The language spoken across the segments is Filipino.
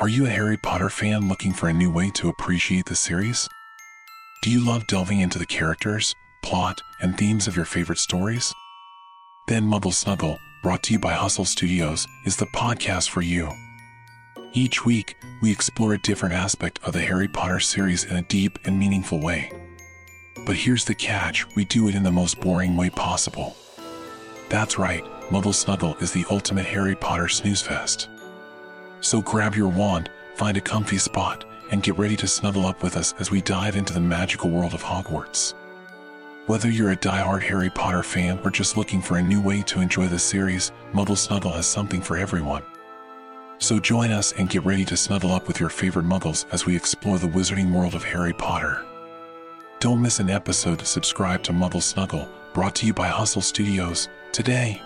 Are you a Harry Potter fan looking for a new way to appreciate the series? Do you love delving into the characters, plot, and themes of your favorite stories? Then Muggle Snuggle, brought to you by Hustle Studios, is the podcast for you. Each week, we explore a different aspect of the Harry Potter series in a deep and meaningful way. But here's the catch we do it in the most boring way possible. That's right, Muggle Snuggle is the ultimate Harry Potter snooze fest. So grab your wand, find a comfy spot, and get ready to snuggle up with us as we dive into the magical world of Hogwarts. Whether you're a die-hard Harry Potter fan or just looking for a new way to enjoy the series, Muggle Snuggle has something for everyone. So join us and get ready to snuggle up with your favorite muggles as we explore the wizarding world of Harry Potter. Don't miss an episode. Subscribe to Muggle Snuggle, brought to you by Hustle Studios, today.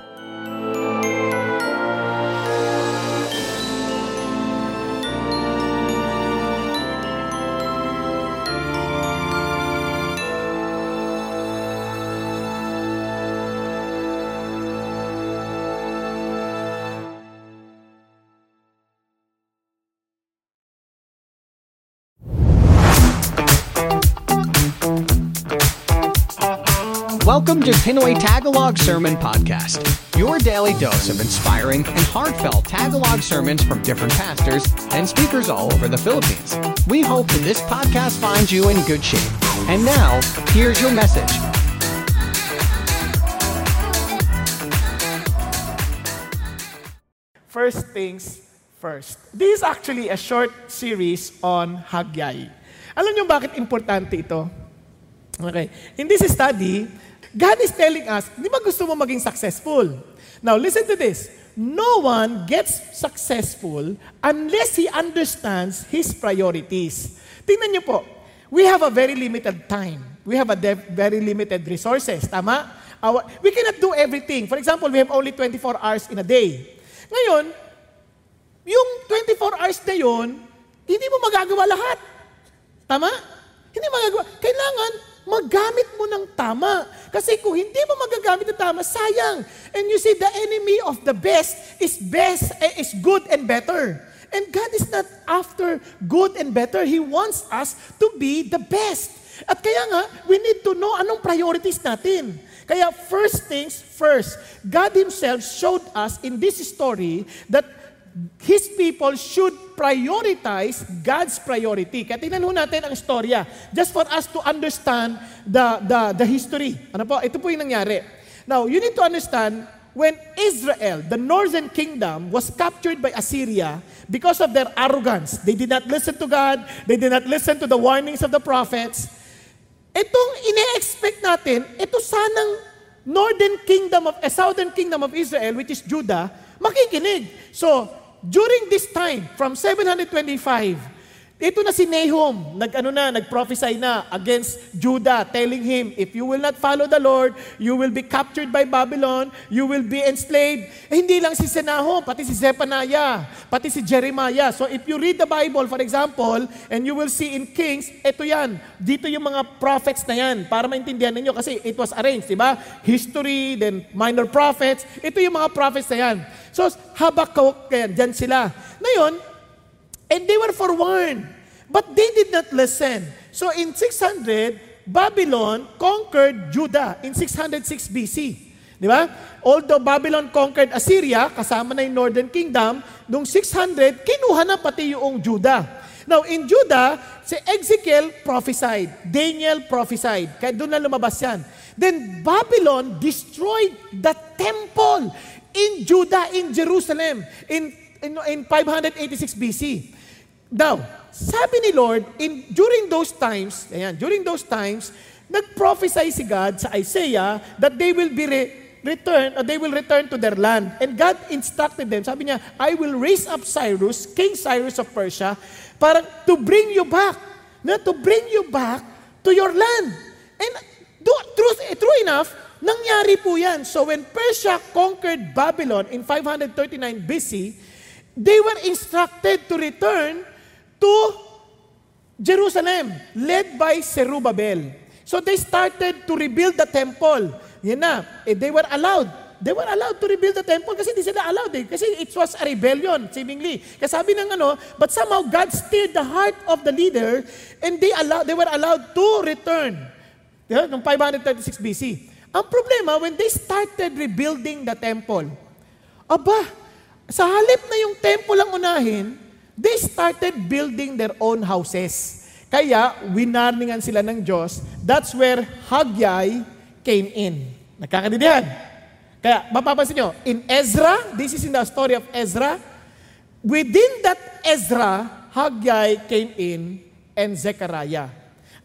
Pinoy Tagalog Sermon Podcast, your daily dose of inspiring and heartfelt Tagalog sermons from different pastors and speakers all over the Philippines. We hope that this podcast finds you in good shape. And now, here's your message. First things first. This is actually a short series on Hagyay. Alam niyo bakit importante ito? Okay. In this study, God is telling us, di ba gusto mo maging successful? Now, listen to this. No one gets successful unless he understands his priorities. Tingnan niyo po, we have a very limited time. We have a de- very limited resources. Tama? Our, we cannot do everything. For example, we have only 24 hours in a day. Ngayon, yung 24 hours na yun, hindi mo magagawa lahat. Tama? Hindi magagawa. Kailangan magamit mo ng tama. Kasi kung hindi mo magagamit ng tama, sayang. And you see, the enemy of the best is best, eh, is good and better. And God is not after good and better. He wants us to be the best. At kaya nga, we need to know anong priorities natin. Kaya first things first, God Himself showed us in this story that His people should prioritize God's priority. Kaya tingnan natin ang istorya. Just for us to understand the, the, the history. Ano po? Ito po yung nangyari. Now, you need to understand, when Israel, the northern kingdom, was captured by Assyria because of their arrogance, they did not listen to God, they did not listen to the warnings of the prophets, itong ine-expect natin, ito sanang northern kingdom of, a southern kingdom of Israel, which is Judah, makikinig. So, during this time, from 725, ito na si Nahum, nag-ano na, nag-prophesy na against Judah, telling him, if you will not follow the Lord, you will be captured by Babylon, you will be enslaved. Eh, hindi lang si Senahum, pati si Zephaniah, pati si Jeremiah. So if you read the Bible, for example, and you will see in Kings, ito yan, dito yung mga prophets na yan, para maintindihan ninyo, kasi it was arranged, di ba? History, then minor prophets, ito yung mga prophets na yan. So, Habakkuk, kaya dyan sila. Ngayon, And they were forewarned. But they did not listen. So in 600, Babylon conquered Judah in 606 BC. Di ba? Although Babylon conquered Assyria, kasama na yung Northern Kingdom, noong 600, kinuha na pati yung Judah. Now, in Judah, si Ezekiel prophesied. Daniel prophesied. Kaya doon na lumabas yan. Then, Babylon destroyed the temple in Judah, in Jerusalem, in, in, in 586 BC. Now, sabi ni Lord, in, during those times, ayan, during those times, nag-prophesy si God sa Isaiah that they will be re- return, or they will return to their land. And God instructed them, sabi niya, I will raise up Cyrus, King Cyrus of Persia, para to bring you back, na to bring you back to your land. And do, true, true enough, nangyari po yan. So when Persia conquered Babylon in 539 BC, they were instructed to return to Jerusalem, led by Zerubbabel. So they started to rebuild the temple. Yan na, eh, they were allowed. They were allowed to rebuild the temple kasi hindi sila allowed. eh. Kasi it was a rebellion, seemingly. Kasi sabi ng ano, but somehow God steered the heart of the leader and they, allow, they were allowed to return. Yeah, noong 536 BC. Ang problema, when they started rebuilding the temple, aba, sa halip na yung temple ang unahin, they started building their own houses. Kaya, winarningan sila ng Diyos. That's where Haggai came in. Nagkakaintindihan? Kaya, mapapansin nyo, in Ezra, this is in the story of Ezra, within that Ezra, Haggai came in and Zechariah.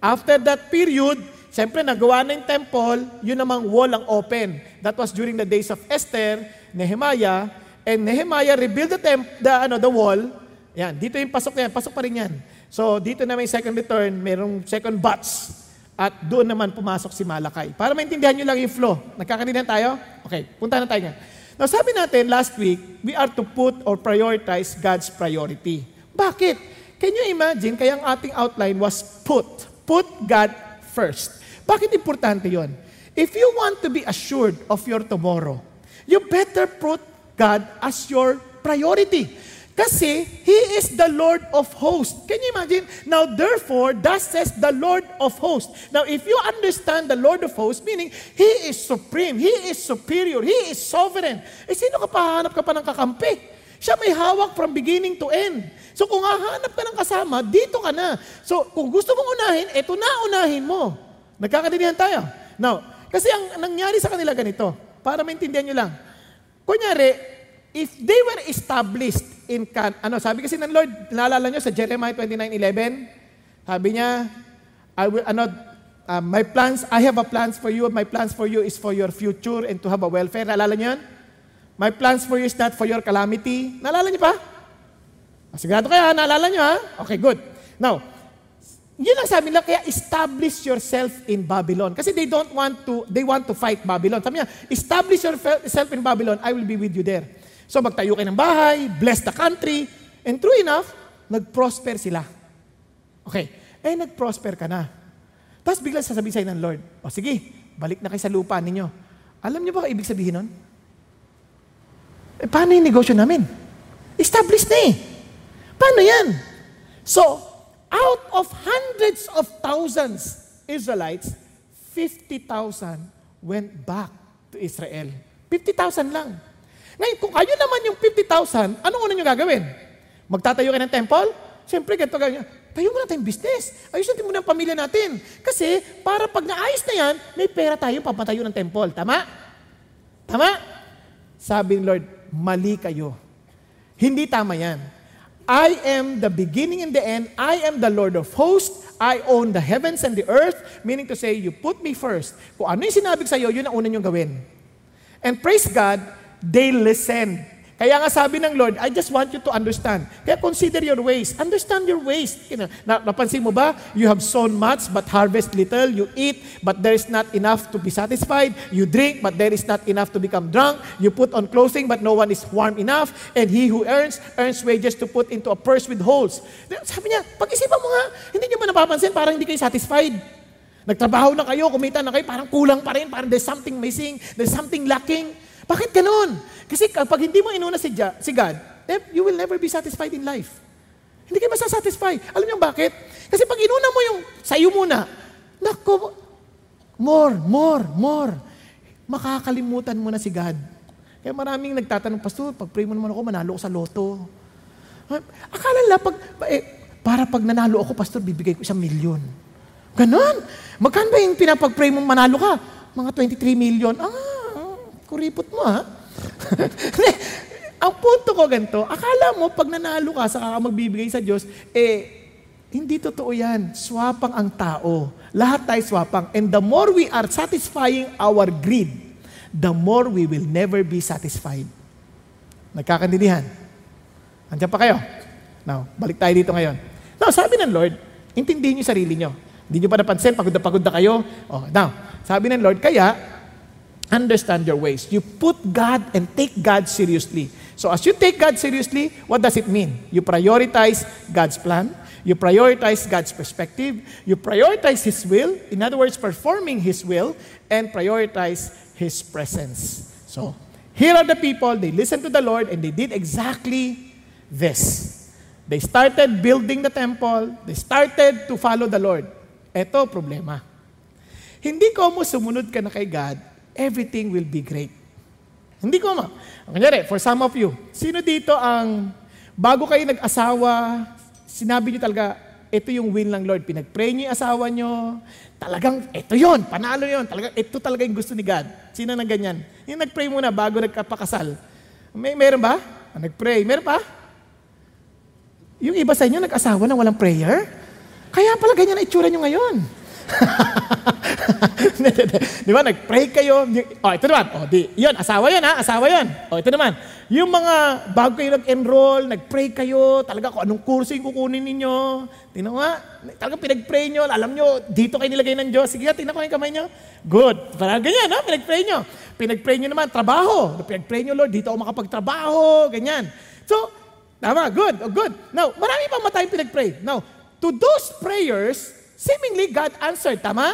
After that period, siyempre nagawa na yung temple, yun namang wall ang open. That was during the days of Esther, Nehemiah, and Nehemiah rebuilt the, temp, the, ano, the wall. Yan, dito yung pasok yan, pasok pa rin yan. So, dito na may second return, mayroong second batch. At doon naman pumasok si Malakay. Para maintindihan nyo lang yung flow. Nagkakanindihan tayo? Okay, punta na tayo nga. Now, sabi natin last week, we are to put or prioritize God's priority. Bakit? Can you imagine, kaya ang ating outline was put. Put God first. Bakit importante yon? If you want to be assured of your tomorrow, you better put God as your priority. Kasi He is the Lord of hosts. Can you imagine? Now, therefore, thus says the Lord of hosts. Now, if you understand the Lord of hosts, meaning He is supreme, He is superior, He is sovereign. Eh, sino ka pa hanap ka pa ng kakampi? Siya may hawak from beginning to end. So, kung hahanap ka ng kasama, dito ka na. So, kung gusto mong unahin, eto na unahin mo. Nagkakadinihan tayo. Now, kasi ang nangyari sa kanila ganito, para maintindihan nyo lang. Kunyari, if they were established in Can, ano, sabi kasi ng Lord, naalala nyo sa Jeremiah 29:11, sabi niya, I will, ano, uh, my plans, I have a plans for you, my plans for you is for your future and to have a welfare. Naalala niyo yan? My plans for you is not for your calamity. Naalala niyo pa? Sigurado kaya, naalala niyo ha? Okay, good. Now, yun ang sabi nila, kaya establish yourself in Babylon. Kasi they don't want to, they want to fight Babylon. Sabi niya, establish yourself in Babylon, I will be with you there. So magtayo kayo ng bahay, bless the country, and true enough, nag-prosper sila. Okay, eh nag-prosper ka na. Tapos biglang sasabihin sa'yo ng Lord, o sige, balik na kayo sa lupa ninyo. Alam niyo ba kung ibig sabihin nun? Eh, paano yung negosyo namin? Established na eh. Paano yan? So, out of hundreds of thousands Israelites, 50,000 went back to Israel. 50,000 lang. Ngayon, kung kayo naman yung 50,000, anong una nyo gagawin? Magtatayo kayo ng temple? Siyempre, ganito gagawin. Tayo muna tayong business. Ayos natin muna ang pamilya natin. Kasi, para pag naayos na yan, may pera tayo papatayo ng temple. Tama? Tama? Sabi ng Lord, mali kayo. Hindi tama yan. I am the beginning and the end. I am the Lord of hosts. I own the heavens and the earth. Meaning to say, you put me first. Kung ano yung sinabi sa iyo, yun ang una niyong gawin. And praise God, they listened. Kaya nga sabi ng Lord, I just want you to understand. Kaya consider your ways. Understand your ways. You know, na, napansin mo ba? You have sown much but harvest little. You eat but there is not enough to be satisfied. You drink but there is not enough to become drunk. You put on clothing but no one is warm enough. And he who earns, earns wages to put into a purse with holes. Sabi niya, pag-isipan mo nga, hindi niyo ba napapansin parang hindi kayo satisfied? Nagtrabaho na kayo, kumita na kayo, parang kulang pa rin, parang there's something missing, there's something lacking. Bakit ganun? Kasi kapag hindi mo inuna si, ja, si God, you will never be satisfied in life. Hindi kayo masasatisfy. Alam niyo bakit? Kasi pag inuna mo yung sa'yo muna, nako, more, more, more. Makakalimutan mo na si God. Kaya maraming nagtatanong, Pastor, pag pray mo naman ako, manalo ko sa loto. Akala nila, pag, eh, para pag nanalo ako, Pastor, bibigay ko isang milyon. Ganon. Magkano ba yung pinapag-pray mo manalo ka? Mga 23 million. Ah, kuripot mo ha. Ang punto ko ganito, akala mo pag nanalo ka sa ka magbibigay sa Diyos, eh, hindi totoo yan. Swapang ang tao. Lahat tayo swapang. And the more we are satisfying our greed, the more we will never be satisfied. Nagkakandinihan? Andiyan pa kayo? Now, balik tayo dito ngayon. Now, sabi ng Lord, intindihin niyo sarili niyo. Hindi niyo pa napansin, pagod na pagod na kayo. Oh, now, sabi ng Lord, kaya, understand your ways. You put God and take God seriously. So as you take God seriously, what does it mean? You prioritize God's plan. You prioritize God's perspective. You prioritize His will. In other words, performing His will and prioritize His presence. So, Here are the people, they listened to the Lord and they did exactly this. They started building the temple, they started to follow the Lord. Ito problema. Hindi ko mo sumunod ka na kay God, everything will be great. Hindi ko ma. Kanyari, for some of you, sino dito ang bago kayo nag-asawa, sinabi niyo talaga, ito yung will ng Lord. Pinag-pray niyo yung asawa niyo, talagang ito yon, panalo yon, talagang ito talaga yung gusto ni God. Sino nang ganyan? Yung nag-pray muna bago nagkapakasal. May meron ba? Ah, nag-pray. Meron pa? Yung iba sa inyo nag-asawa na walang prayer? Kaya pala ganyan na itsura nyo ngayon. di ba, nag-pray kayo. Oh, ito naman. Oh, di, yun, asawa yun ha, asawa yun. Oh, ito naman. Yung mga bago kayo nag-enroll, nag-pray kayo, talaga kung anong kurso yung kukunin ninyo. Tingnan nga, talaga pinag-pray nyo, alam nyo, dito kayo nilagay ng Diyos. Sige, tingnan ko yung kamay nyo. Good. Parang ganyan, ha? pinag-pray nyo. Pinag-pray nyo naman, trabaho. Pinag-pray nyo, Lord, dito ako makapagtrabaho. Ganyan. So, Tama, good, oh, good. Now, marami pang matayong pinag-pray. Now, to those prayers, seemingly God answered, tama?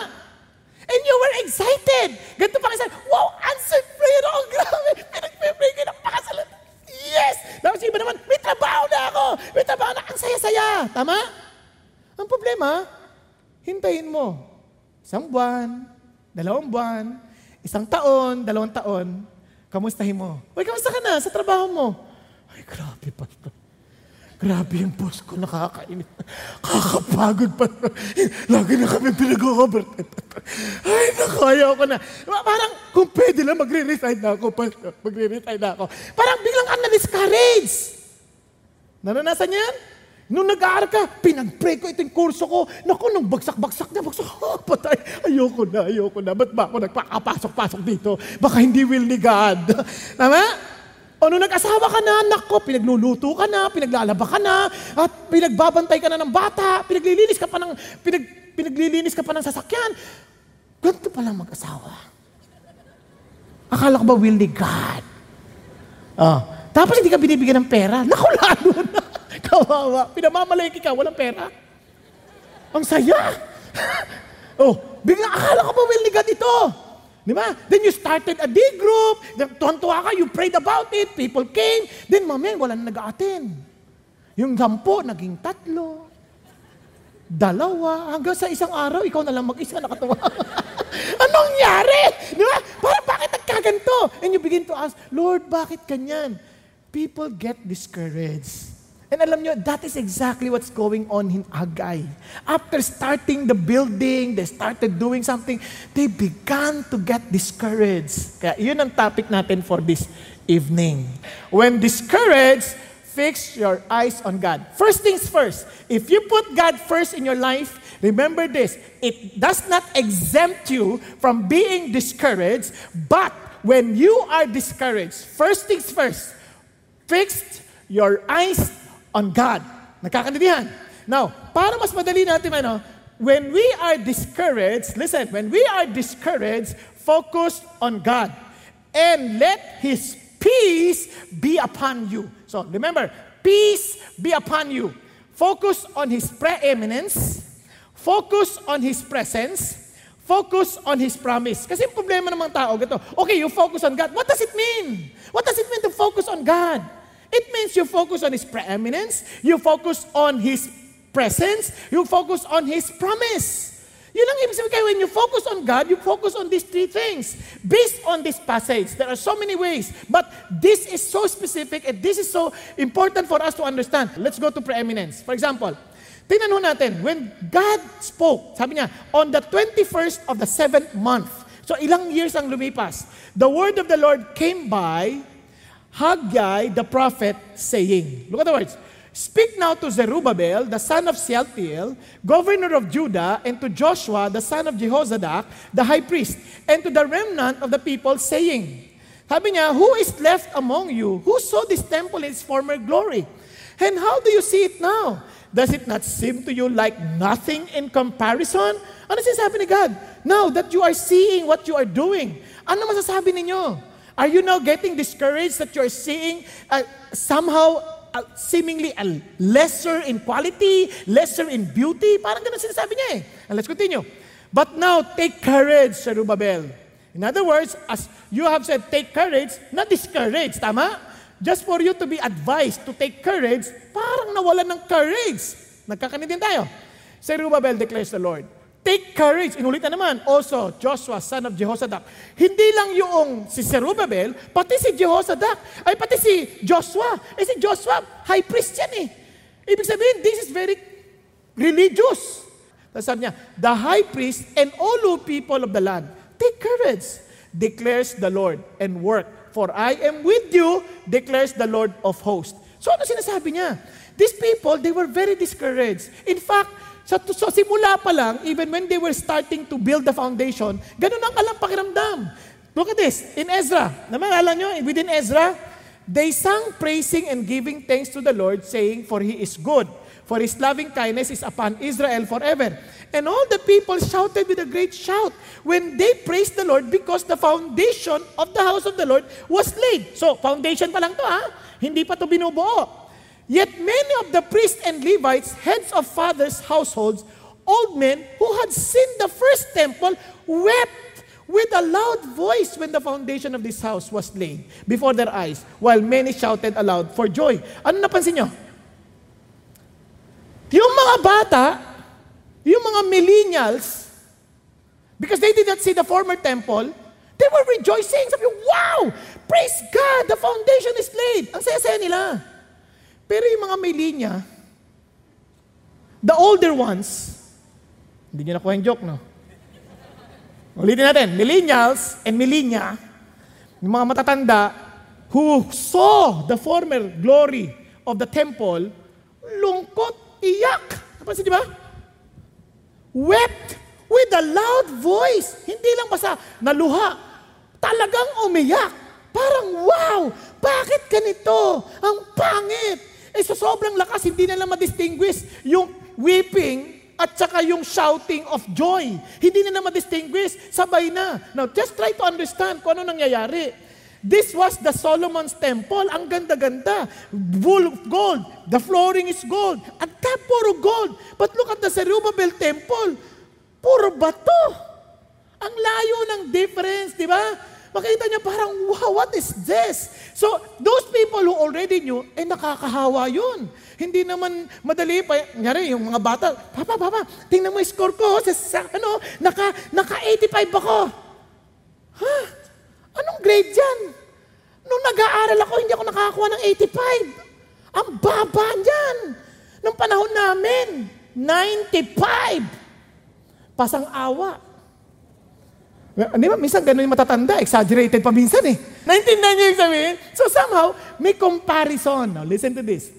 And you were excited. Ganito pa kasi, wow, answered prayer. Oh, grabe. Pinag-pray ka ng pakasalan. Yes! Tapos iba naman, may trabaho na ako. May trabaho na. Ang saya-saya. Tama? Ang problema, hintayin mo. Isang buwan, dalawang buwan, isang taon, dalawang taon, kamustahin mo. Uy, kamusta ka na sa trabaho mo? Ay, grabe, Pastor. Grabe yung boss ko, nakakainit. Kakapagod pa. Lagi na kami pinag-overtime. Ay, nakaya ko na. Parang, kung pwede lang, magre-resign na ako. Magre-resign na ako. Parang biglang ka na-discourage. Naranasan yan? Nung nag-aaral ka, pinag-pray ko itong kurso ko. Naku, nung bagsak-bagsak na, bagsak, oh, patay. Ayoko na, ayoko na. Ba't ba ako nagpapasok-pasok dito? Baka hindi will ni God. Tama? O nung nag-asawa ka na, nako, pinagluluto ka na, pinaglalaba ka na, at pinagbabantay ka na ng bata, pinaglilinis ka pa ng, pinag, pinaglilinis ka pa ng sasakyan. Ganito lang mag-asawa. Akala ko ba will ni God? Oh. Tapos hindi ka binibigyan ng pera. Naku, lalo na. Kawawa. Pinamamalaki ka, walang pera. Ang saya. oh, bigla akala ko ba will ni God ito? Di ba? Then you started a day group. Tuwan-tuwa ka, you prayed about it. People came. Then mamaya, wala na nag-a-attend. Yung sampo, naging tatlo. Dalawa. Hanggang sa isang araw, ikaw na lang mag-isa nakatuwa. Anong nangyari? Di ba? Parang bakit nagkaganto? And you begin to ask, Lord, bakit kanyan? People get discouraged. And alam nyo, that is exactly what's going on in Agay. After starting the building, they started doing something, they began to get discouraged. Kaya yun ang topic natin for this evening. When discouraged, fix your eyes on God. First things first, if you put God first in your life, remember this, it does not exempt you from being discouraged, but when you are discouraged, first things first, fix your eyes on God. Nagkakaintindihan? Now, para mas madali natin ano, when we are discouraged, listen, when we are discouraged, focus on God. And let His peace be upon you. So remember, peace be upon you. Focus on His preeminence. Focus on His presence. Focus on His promise. Kasi problema ng mga tao, ganito, okay, you focus on God. What does it mean? What does it mean to focus on God? It means you focus on His preeminence, you focus on His presence, you focus on His promise. Yun ang ibig sabihin when you focus on God, you focus on these three things. Based on this passage, there are so many ways, but this is so specific and this is so important for us to understand. Let's go to preeminence. For example, tingnan natin, when God spoke, sabi niya, on the 21st of the seventh month, so ilang years ang lumipas, the word of the Lord came by Haggai the prophet saying, look at the words, Speak now to Zerubbabel, the son of Shealtiel, governor of Judah, and to Joshua, the son of Jehozadak, the high priest, and to the remnant of the people, saying, Sabi niya, Who is left among you? Who saw this temple in its former glory? And how do you see it now? Does it not seem to you like nothing in comparison? Ano sinasabi ni God? Now that you are seeing what you are doing, ano masasabi ninyo? Are you now getting discouraged that you're seeing uh, somehow uh, seemingly a lesser in quality, lesser in beauty? Parang ganun sinasabi niya eh. And let's continue. But now, take courage, Zerubbabel. In other words, as you have said, take courage, not discourage. Tama? Just for you to be advised to take courage, parang nawalan ng courage. Nagkakanin din tayo. Zerubbabel declares the Lord. Take courage. Inulit na naman. Also, Joshua, son of Jehozadak. Hindi lang yung si Zerubbabel, pati si Jehozadak. Ay, pati si Joshua. Eh, si Joshua, high priest yan eh. Ibig sabihin, this is very religious. Tapos sabi niya, the high priest and all who people of the land, take courage, declares the Lord, and work. For I am with you, declares the Lord of hosts. So ano sinasabi niya? These people, they were very discouraged. In fact, sa, so simula pa lang, even when they were starting to build the foundation, ganun ang alam pakiramdam. Look at this, in Ezra, naman alam nyo, within Ezra, they sang praising and giving thanks to the Lord, saying, For He is good, for His loving kindness is upon Israel forever. And all the people shouted with a great shout when they praised the Lord because the foundation of the house of the Lord was laid. So, foundation pa lang to ha, hindi pa to binubuo. Yet many of the priests and Levites, heads of fathers' households, old men who had seen the first temple, wept with a loud voice when the foundation of this house was laid before their eyes, while many shouted aloud for joy. Ano napansin nyo? Yung mga bata, yung mga millennials, because they did not see the former temple, they were rejoicing. Sabi, wow! Praise God! The foundation is laid. Ang saya-saya nila. Pero yung mga may linya, the older ones, hindi nyo nakuha yung joke, no? Ulitin natin, millennials and millennia, yung mga matatanda, who saw the former glory of the temple, lungkot, iyak. Napansin di ba? Wept with a loud voice. Hindi lang basta naluha. Talagang umiyak. Parang, wow, bakit ganito? Ang pangit. Eh sa sobrang lakas, hindi na lang ma-distinguish yung weeping at saka yung shouting of joy. Hindi na na ma-distinguish, sabay na. Now, just try to understand kung ano nangyayari. This was the Solomon's temple. Ang ganda-ganda. Full of gold. The flooring is gold. At ka, puro gold. But look at the Zerubbabel temple. Puro bato. Ang layo ng difference, di ba? Makita niya parang, wow, what is this? So, those people who already knew, eh nakakahawa yun. Hindi naman madali pa. Ngari, yung mga bata, Papa, Papa, tingnan mo yung score ko. Sa, sa, ano, naka, naka 85 ako. Ha? Huh? Anong grade yan? Nung nag-aaral ako, hindi ako nakakakuha ng 85. Ang baba niyan. Nung panahon namin, 95. Pasang awa. Di ba? Minsan ganun yung matatanda. Exaggerated pa minsan eh. 1990 yung sabihin. So somehow, may comparison. Now listen to this.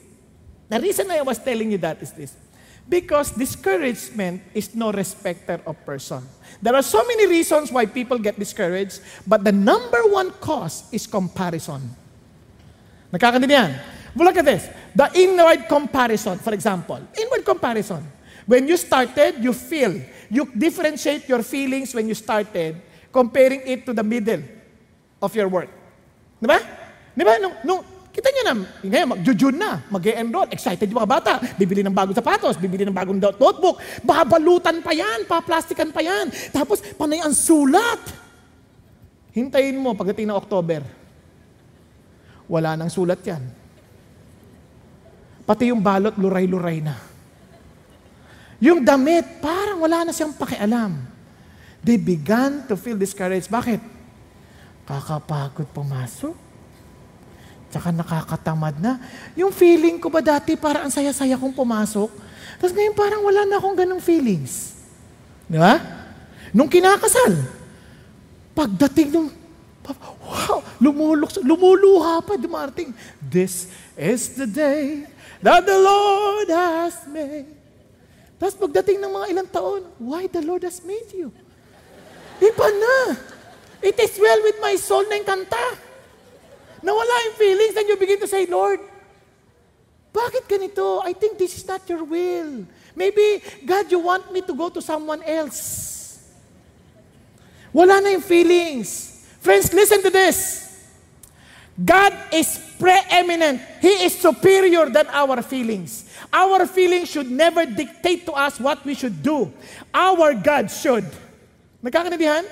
The reason I was telling you that is this. Because discouragement is no respecter of person. There are so many reasons why people get discouraged, but the number one cause is comparison. Nakakandi yan? Look at this. The inward comparison, for example. Inward comparison. When you started, you feel you differentiate your feelings when you started comparing it to the middle of your work. Di ba? Di ba? Nung, nung, kita nyo na, ngayon, mag-jujun na, mag-enroll, excited yung mga bata, bibili ng bagong sapatos, bibili ng bagong notebook, babalutan pa yan, paplastikan pa yan, tapos panay ang sulat. Hintayin mo pagdating ng October, wala nang sulat yan. Pati yung balot, luray-luray na. Yung damit, parang wala na siyang pakialam. They began to feel discouraged. Bakit? Kakapagod pumasok. Tsaka nakakatamad na. Yung feeling ko ba dati para ang saya-saya kong pumasok? Tapos ngayon parang wala na akong ganong feelings. Di ba? Nung kinakasal, pagdating nung, wow, lumulok, lumuluha pa, dumarating. This is the day that the Lord has made. Tapos pagdating ng mga ilang taon, why the Lord has made you? Iba na. It is well with my soul na yung kanta. Nawala yung feelings, then you begin to say, Lord, bakit ganito? I think this is not your will. Maybe, God, you want me to go to someone else. Wala na yung feelings. Friends, listen to this. God is preeminent. He is superior than our feelings. Our feelings should never dictate to us what we should do. Our God should. Nagkakaintindihan?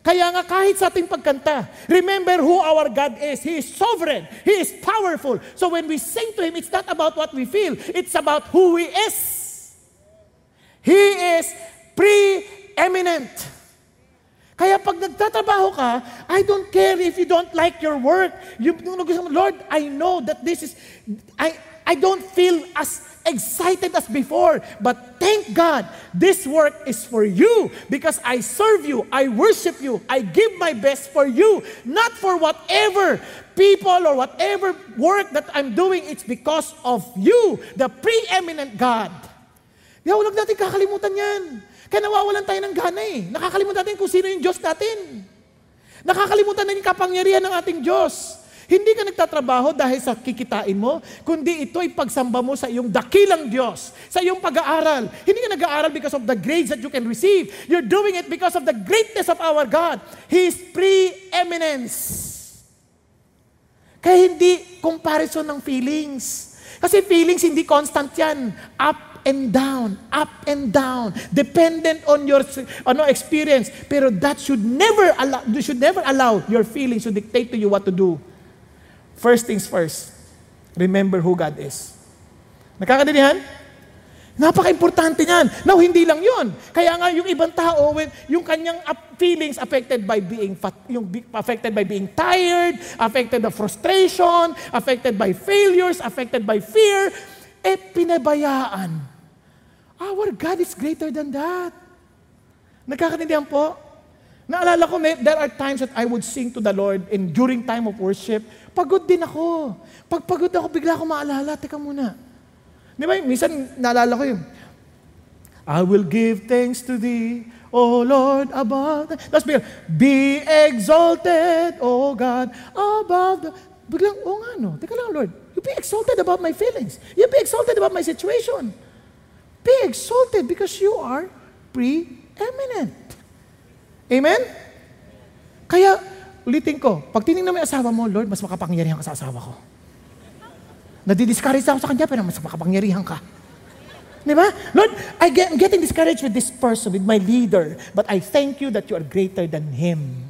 Kaya nga kahit sa ating pagkanta, remember who our God is. He is sovereign. He is powerful. So when we sing to Him, it's not about what we feel. It's about who He is. He is preeminent. Kaya pag nagtatrabaho ka, I don't care if you don't like your work. You, Lord, I know that this is, I, I don't feel as excited as before. But thank God, this work is for you because I serve you, I worship you, I give my best for you, not for whatever people or whatever work that I'm doing. It's because of you, the preeminent God. Kaya huwag natin kakalimutan yan. Kaya nawawalan tayo ng gana eh. Nakakalimutan natin kung sino yung Diyos natin. Nakakalimutan natin yung kapangyarihan ng ating Diyos. Hindi ka nagtatrabaho dahil sa kikitain mo, kundi ito ay pagsamba mo sa iyong dakilang Diyos, sa iyong pag-aaral. Hindi ka nag-aaral because of the grades that you can receive. You're doing it because of the greatness of our God. His preeminence. Kaya hindi comparison ng feelings. Kasi feelings hindi constant yan. Up and down, up and down, dependent on your ano experience. Pero that should never allow you should never allow your feelings to dictate to you what to do. First things first, remember who God is. Nakakadinihan? Napaka-importante niyan. Now, hindi lang yun. Kaya nga yung ibang tao, when, yung kanyang feelings affected by being fat, yung affected by being tired, affected by frustration, affected by failures, affected by fear, eh pinabayaan. Our God is greater than that. Nagkakaintindihan po? Naalala ko, may, there are times that I would sing to the Lord in during time of worship. Pagod din ako. Pag pagod ako, bigla ako maalala, teka muna. Di ba, minsan naalala ko yung, I will give thanks to Thee, O Lord, above the... Tapos bigla, be exalted, O God, above the... Biglang, oh nga no, teka lang Lord, you be exalted about my feelings. You be exalted about my situation. Be exalted because you are preeminent. Amen? Kaya, ulitin ko, pag tinignan mo yung asawa mo, Lord, mas makapangyarihan ka sa asawa ko. Nadidiscourage ako sa kanya, pero mas makapangyarihan ka. Di ba? Lord, I get, I'm getting discouraged with this person, with my leader, but I thank you that you are greater than him.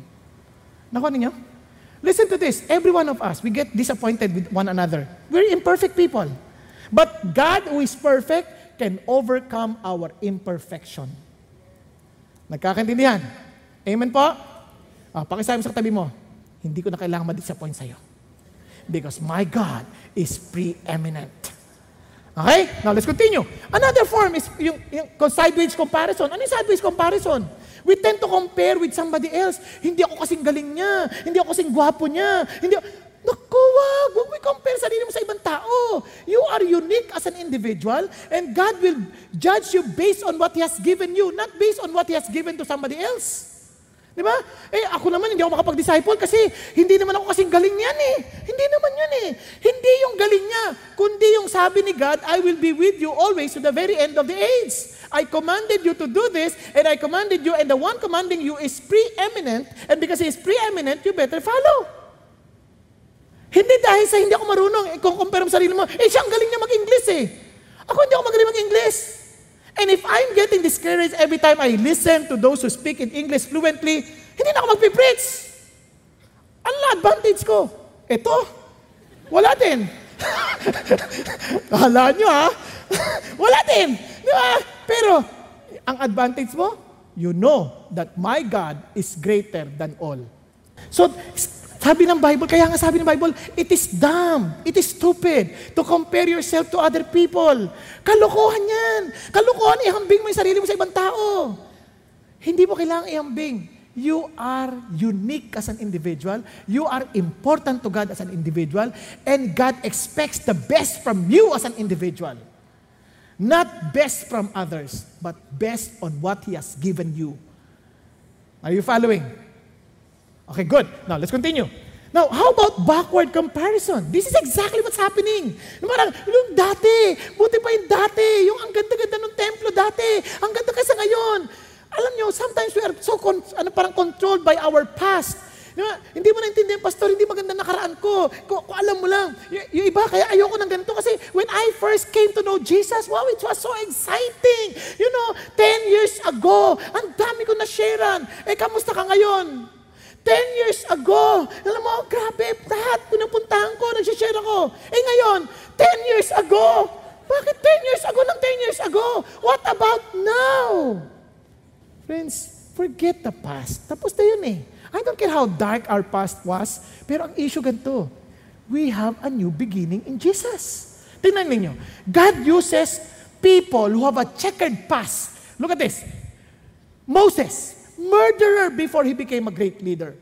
Nakuha ninyo? Listen to this. Every one of us, we get disappointed with one another. We're imperfect people. But God, who is perfect, can overcome our imperfection. Nagkakaintindihan? Amen po? Ah, pakisabi sa katabi mo, hindi ko na kailangan ma-disappoint sa'yo. Because my God is preeminent. Okay? Now let's continue. Another form is yung, yung sideways comparison. Ano yung sideways comparison? We tend to compare with somebody else. Hindi ako kasing galing niya. Hindi ako kasing gwapo niya. Hindi Naku, wag. Huwag mo compare sarili mo sa ibang tao. You are unique as an individual and God will judge you based on what He has given you, not based on what He has given to somebody else. Di ba? Eh, ako naman hindi ako makapag-disciple kasi hindi naman ako kasing galing niyan eh. Hindi naman yun eh. Hindi yung galing niya, kundi yung sabi ni God, I will be with you always to the very end of the age. I commanded you to do this, and I commanded you, and the one commanding you is preeminent, and because He is preeminent, you better follow. Hindi dahil sa hindi ako marunong, eh, kung compare mo sarili mo, eh siyang galing niya mag-English eh. Ako hindi ako magaling mag-English. And if I'm getting discouraged every time I listen to those who speak in English fluently, hindi na ako magpipreach. Ang advantage ko. Ito, wala din. Kala nyo ha? wala din. Di ba? Pero, ang advantage mo, you know that my God is greater than all. So, sabi ng Bible, kaya nga sabi ng Bible, it is dumb, it is stupid to compare yourself to other people. Kalokohan yan. Kalokohan, ihambing mo yung sarili mo sa ibang tao. Hindi mo kailangang ihambing. You are unique as an individual. You are important to God as an individual. And God expects the best from you as an individual. Not best from others, but best on what He has given you. Are you following? Okay, good. Now, let's continue. Now, how about backward comparison? This is exactly what's happening. Parang, yung dati, buti pa yung dati, yung ang ganda-ganda ng templo dati, ang ganda kasi ngayon. Alam nyo, sometimes we are so con- ano, parang controlled by our past. Di ba? Hindi mo naintindihan, Pastor, hindi maganda nakaraan ko. Kung, kung alam mo lang. Y- yung iba, kaya ayoko ng ganito kasi when I first came to know Jesus, wow, it was so exciting. You know, 10 years ago, ang dami ko na-sharean. Eh, kamusta ka ngayon? 10 years ago, alam mo, grabe, lahat pinupuntahan ko, nagsishare ako. Eh ngayon, 10 years ago, bakit 10 years ago ng 10 years ago? What about now? Friends, forget the past. Tapos na yun eh. I don't care how dark our past was, pero ang issue ganito, we have a new beginning in Jesus. Tingnan ninyo, God uses people who have a checkered past. Look at this. Moses, murderer before he became a great leader.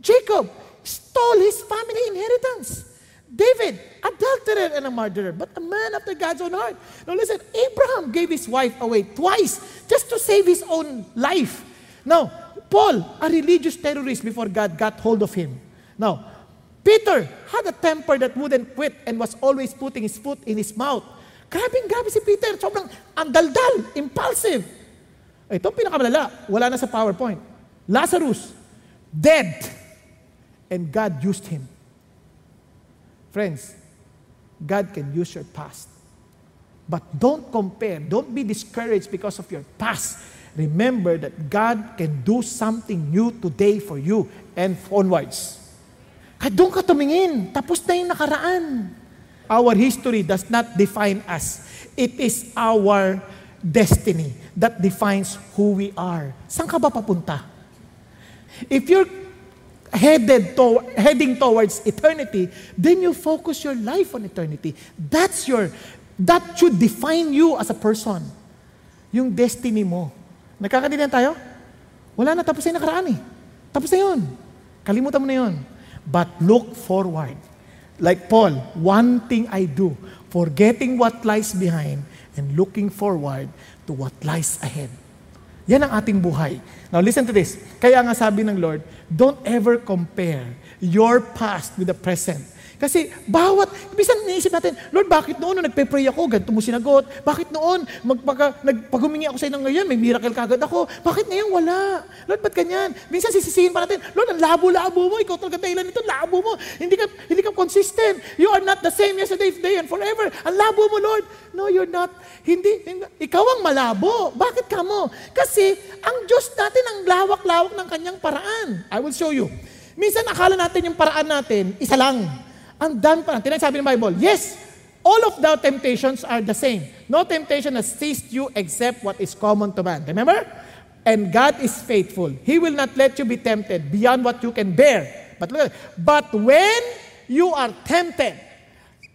Jacob stole his family inheritance. David, adulterer and a murderer, but a man after God's own heart. Now listen, Abraham gave his wife away twice just to save his own life. Now, Paul, a religious terrorist before God got hold of him. Now, Peter had a temper that wouldn't quit and was always putting his foot in his mouth. Grabe, grabe si Peter. Sobrang andaldal, impulsive. Ito ang pinakamalala. Wala na sa PowerPoint. Lazarus, dead. And God used him. Friends, God can use your past. But don't compare. Don't be discouraged because of your past. Remember that God can do something new today for you and onwards. Kahit doon ka tumingin, tapos na yung nakaraan. Our history does not define us. It is our destiny that defines who we are. Saan ka ba papunta? If you're headed to, heading towards eternity, then you focus your life on eternity. That's your, that should define you as a person. Yung destiny mo. Nagkakaintindihan tayo? Wala na, tapos na nakaraan eh. Tapos na yun. Kalimutan mo na yun. But look forward. Like Paul, one thing I do, forgetting what lies behind and looking forward to what lies ahead. Yan ang ating buhay. Now listen to this. Kaya nga sabi ng Lord, don't ever compare your past with the present. Kasi bawat, bisan naisip natin, Lord, bakit noon nung nagpe-pray ako, ganito mo sinagot? Bakit noon, magpaka, nagpagumingi ako sa inyo ngayon, may miracle kagad ako? Bakit ngayon wala? Lord, ba't ganyan? Minsan sisisihin pa natin, Lord, ang labo-labo mo, ikaw talaga dahilan nito, labo mo. Hindi ka, hindi ka consistent. You are not the same yesterday, today, and forever. Ang labo mo, Lord. No, you're not. Hindi, hindi ikaw ang malabo. Bakit ka mo? Kasi ang Diyos natin ang lawak-lawak ng kanyang paraan. I will show you. Minsan akala natin yung paraan natin, isa lang. Ang dami pa. Tinag sabi ng Bible, yes, all of the temptations are the same. No temptation has seized you except what is common to man. Remember? And God is faithful. He will not let you be tempted beyond what you can bear. But look. But when you are tempted,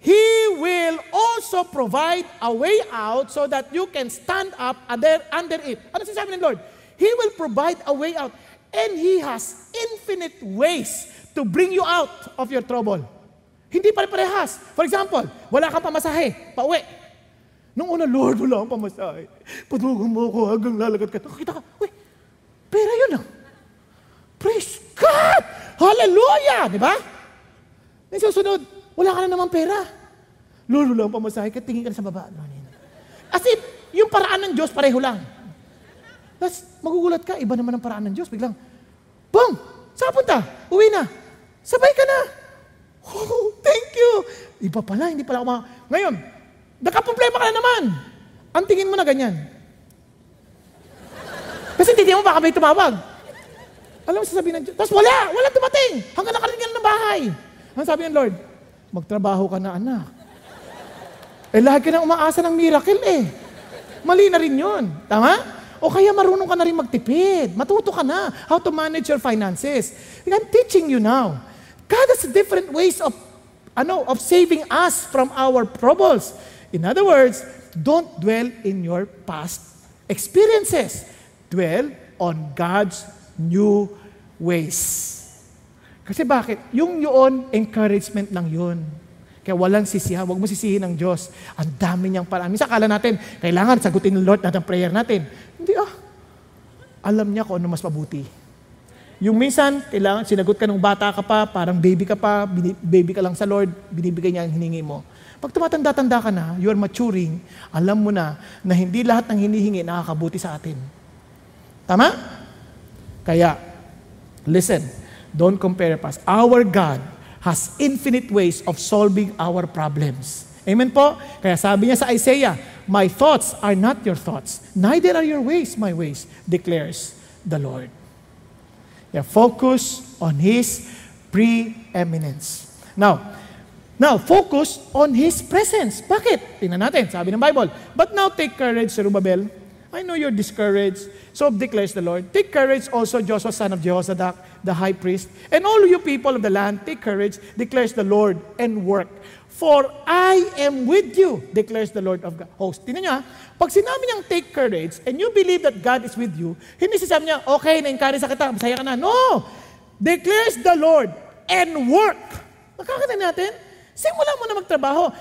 He will also provide a way out so that you can stand up under, under it. Ano sinasabi ng Lord? He will provide a way out. And He has infinite ways to bring you out of your trouble. Hindi pare-parehas. For example, wala kang pamasahe, pauwi. Nung una, Lord, wala akong pamasahe. Patugan mo ako hanggang lalagad ka. Nakakita ka, uy, pera yun ah. Praise God! Hallelujah! Di ba? Then susunod, wala ka na naman pera. Lord, wala akong pamasahe. Kaya tingin ka na sa baba. As if, yung paraan ng Diyos, pareho lang. Tapos, magugulat ka, iba naman ang paraan ng Diyos. Biglang, boom! Saan punta? Uwi na. Sabay ka na. Oh, thank you. Iba pala, hindi pala ako ma... Ngayon, nakaproblema ka na naman. Ang tingin mo na ganyan. Kasi hindi mo baka may tumawag. Alam mo sasabihin ng Diyos. Tapos wala, wala dumating. Hanggang nakarating ka na ng bahay. Ang sabi ng Lord, magtrabaho ka na anak. Eh lahat ka na umaasa ng miracle eh. Mali na rin yun. Tama? O kaya marunong ka na rin magtipid. Matuto ka na how to manage your finances. I'm teaching you now. God has different ways of ano, of saving us from our troubles. In other words, don't dwell in your past experiences. Dwell on God's new ways. Kasi bakit? Yung yun, encouragement lang yun. Kaya walang sisihan. Huwag mo sisihin ng Diyos. Ang dami niyang paraan. Minsan akala natin, kailangan sagutin ng Lord natin ang prayer natin. Hindi ah. Alam niya kung ano mas mabuti. Yung minsan, kailangan, sinagot ka nung bata ka pa, parang baby ka pa, baby ka lang sa Lord, binibigay niya ang hiningi mo. Pag tumatanda-tanda ka na, you are maturing, alam mo na na hindi lahat ng hinihingi nakakabuti sa atin. Tama? Kaya, listen, Don't compare past. Our God has infinite ways of solving our problems. Amen po? Kaya sabi niya sa Isaiah, My thoughts are not your thoughts, neither are your ways my ways, declares the Lord. Yeah, focus on His preeminence. Now, now, focus on His presence. Bakit? Tingnan natin, sabi ng Bible. But now take courage, Zerubbabel. I know you're discouraged. So declares the Lord. Take courage also, Joshua, son of Jehozadak, the high priest. And all you people of the land, take courage, declares the Lord, and work. For I am with you, declares the Lord of God. Host. Tingnan niyo ha, pag sinabi niyang take courage, and you believe that God is with you, hindi sasabi niya, okay, na-encourage sa kita, masaya ka na. No! Declares the Lord, and work. Nakakita natin? Simula mo na magtrabaho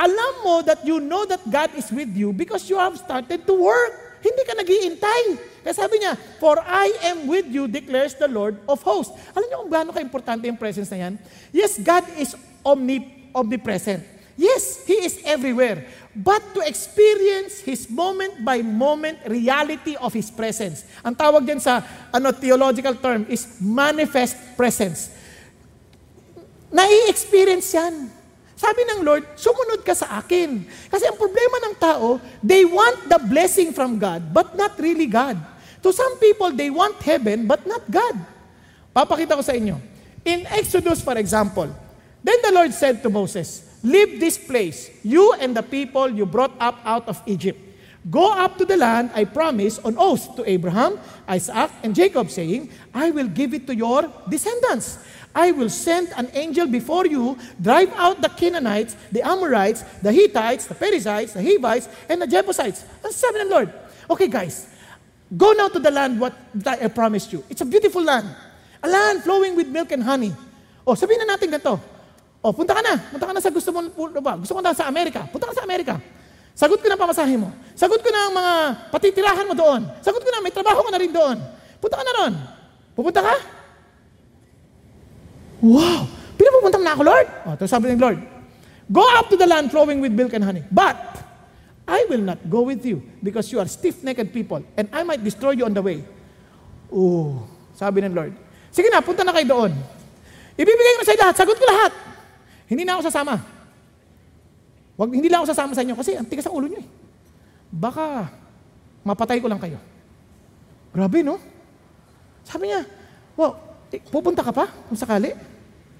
alam mo that you know that God is with you because you have started to work. Hindi ka nagiintay. Kaya sabi niya, For I am with you, declares the Lord of hosts. Alam niyo kung gaano ka-importante yung presence na yan? Yes, God is omni, omnipresent. Yes, He is everywhere. But to experience His moment-by-moment reality of His presence. Ang tawag dyan sa ano, theological term is manifest presence. Nai-experience yan. Sabi ng Lord, sumunod ka sa akin. Kasi ang problema ng tao, they want the blessing from God, but not really God. To some people, they want heaven, but not God. Papakita ko sa inyo. In Exodus, for example, then the Lord said to Moses, Leave this place, you and the people you brought up out of Egypt. Go up to the land I promised on oath to Abraham, Isaac, and Jacob, saying, I will give it to your descendants. I will send an angel before you, drive out the Canaanites, the Amorites, the Hittites, the Perizzites, the Hivites, and the Jebusites. Ang sabi ng Lord, okay guys, go now to the land what I promised you. It's a beautiful land. A land flowing with milk and honey. O, sabihin na natin ganito. O, punta ka na. Punta ka na sa gusto mo, ba? Gusto ko na sa Amerika. Punta ka sa Amerika. Sagot ko na pamasahe mo. Sagot ko na ang mga patitirahan mo doon. Sagot ko na, may trabaho ka na rin doon. Punta ka na ron. Pupunta ka? Wow! Pinapupunta na ako, Lord. O, tapos sabi ng Lord, Go up to the land flowing with milk and honey. But, I will not go with you because you are stiff-necked people and I might destroy you on the way. Oh, sabi ng Lord. Sige na, punta na kayo doon. Ibibigay ko sa lahat. Sagot ko lahat. Hindi na ako sasama. Wag, hindi lang ako sasama sa inyo kasi ang tigas ang ulo niyo eh. Baka mapatay ko lang kayo. Grabe, no? Sabi niya, well, eh, pupunta ka pa kung sakali?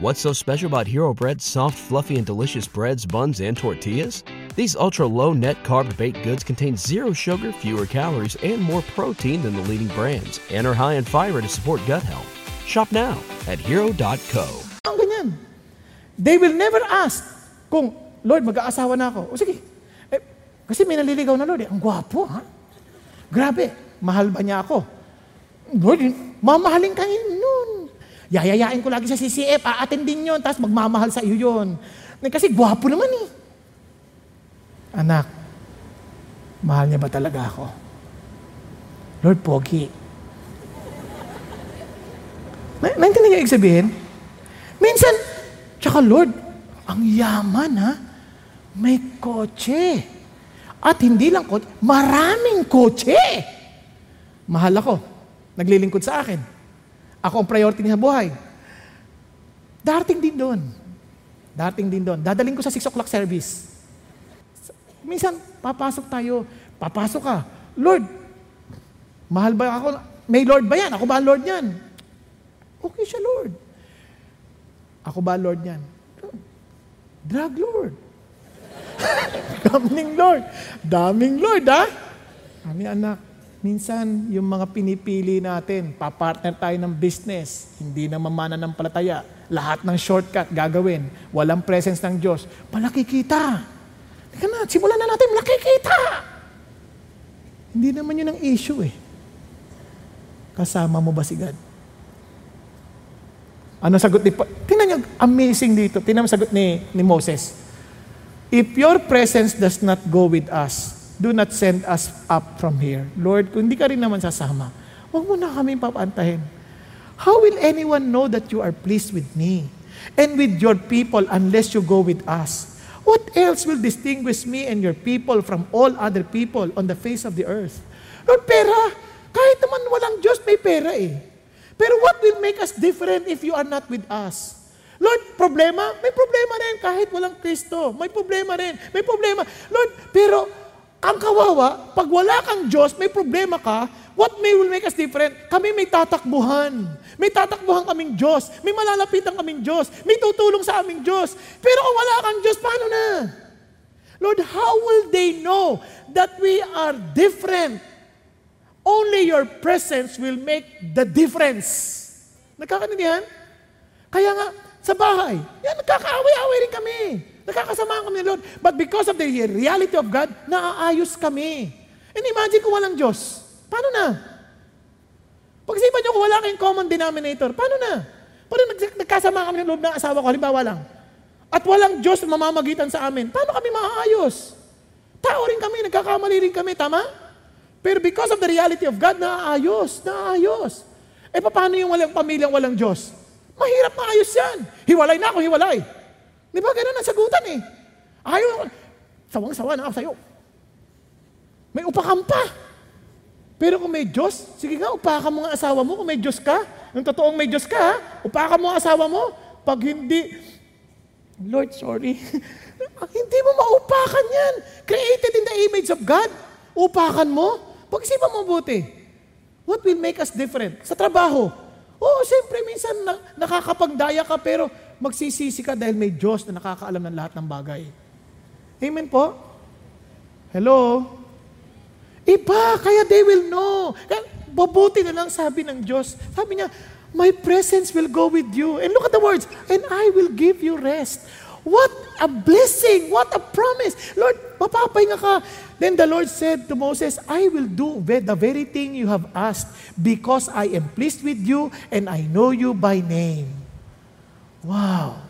What's so special about Hero Bread's soft, fluffy, and delicious breads, buns, and tortillas? These ultra low net carb baked goods contain zero sugar, fewer calories, and more protein than the leading brands, and are high in fiber to support gut health. Shop now at hero.co. Ang ganyan. They will never ask kung, Lord, mag-aasawa na ako. O sige. Eh, kasi may naliligaw na Lord. Eh. Ang gwapo, ha? Grabe. Mahal ba niya ako? Lord, mamahalin ka nun. Yayayain ko lagi sa CCF, aatendin yun, tapos magmamahal sa iyo yun. Kasi gwapo naman eh. Anak, mahal niya ba talaga ako? Lord, pogi. Na- naintindihan niyo ibig sabihin? Minsan, tsaka Lord, ang yaman ha. May kotse. At hindi lang kotse, maraming kotse. Mahal ako. Naglilingkod sa akin. Ako ang priority niya sa buhay. Darating din doon. Darating din doon. Dadaling ko sa 6 o'clock service. Minsan, papasok tayo. Papasok ka. Lord, mahal ba ako? May Lord ba yan? Ako ba ang Lord yan? Okay siya, Lord. Ako ba, Lord, yan? Drug Lord. Daming Lord. Daming Lord, ha? Kami anak, minsan yung mga pinipili natin, papartner tayo ng business, hindi na mamana ng palataya, lahat ng shortcut gagawin, walang presence ng Diyos, malaki kita. Teka na, simulan na natin, malaki kita. Hindi naman yun ang issue eh. Kasama mo ba si God? Ano sagot ni Tingnan niyo, amazing dito. Tingnan sagot ni, ni Moses. If your presence does not go with us, do not send us up from here. Lord, kung hindi ka rin naman sasama, huwag mo na kami papantahin. How will anyone know that you are pleased with me and with your people unless you go with us? What else will distinguish me and your people from all other people on the face of the earth? Lord, pera. Kahit naman walang Diyos, may pera eh. Pero what will make us different if you are not with us? Lord, problema? May problema rin kahit walang Kristo. May problema rin. May problema. Lord, pero ang kawawa, pag wala kang Diyos, may problema ka, what may will make us different? Kami may tatakbuhan. May tatakbuhan kaming Diyos. May malalapitan kaming Diyos. May tutulong sa aming Diyos. Pero kung wala kang Diyos, paano na? Lord, how will they know that we are different? Only your presence will make the difference. Nagkakanindihan? Kaya nga, sa bahay, yan, nagkakaaway-away rin kami. Nagkakasama kami ni Lord. But because of the reality of God, naaayos kami. And imagine kung walang Diyos. Paano na? Pag-isipan nyo kung wala kayong common denominator, paano na? Paano nag nagkasama kami ng loob ng asawa ko, halimbawa lang. At walang Diyos na mamamagitan sa amin, paano kami maaayos? Tao rin kami, nagkakamali rin kami, tama? Pero because of the reality of God, naaayos, naaayos. Eh paano yung walang pamilyang walang Diyos? Mahirap maayos yan. Hiwalay na ako, hiwalay. Di ba ganun ang sagutan eh? Ayaw, sawang-sawa na ako sa'yo. May upakan pa. Pero kung may Diyos, sige nga, upakan mo ang asawa mo kung may Diyos ka. Yung totoong may Diyos ka, ha? upakan mo ang asawa mo. Pag hindi, Lord, sorry. hindi mo maupakan yan. Created in the image of God. Upakan mo. Pag-isipan mo buti. What will make us different? Sa trabaho. Oo, siyempre, minsan na, nakakapagdaya ka, pero magsisisi ka dahil may Diyos na nakakaalam ng lahat ng bagay. Amen po? Hello? Iba, kaya they will know. Kaya, babuti na lang sabi ng Diyos. Sabi niya, my presence will go with you. And look at the words, and I will give you rest. What a blessing! What a promise! Lord, mapapahinga ka. Then the Lord said to Moses, I will do the very thing you have asked because I am pleased with you and I know you by name. Wow!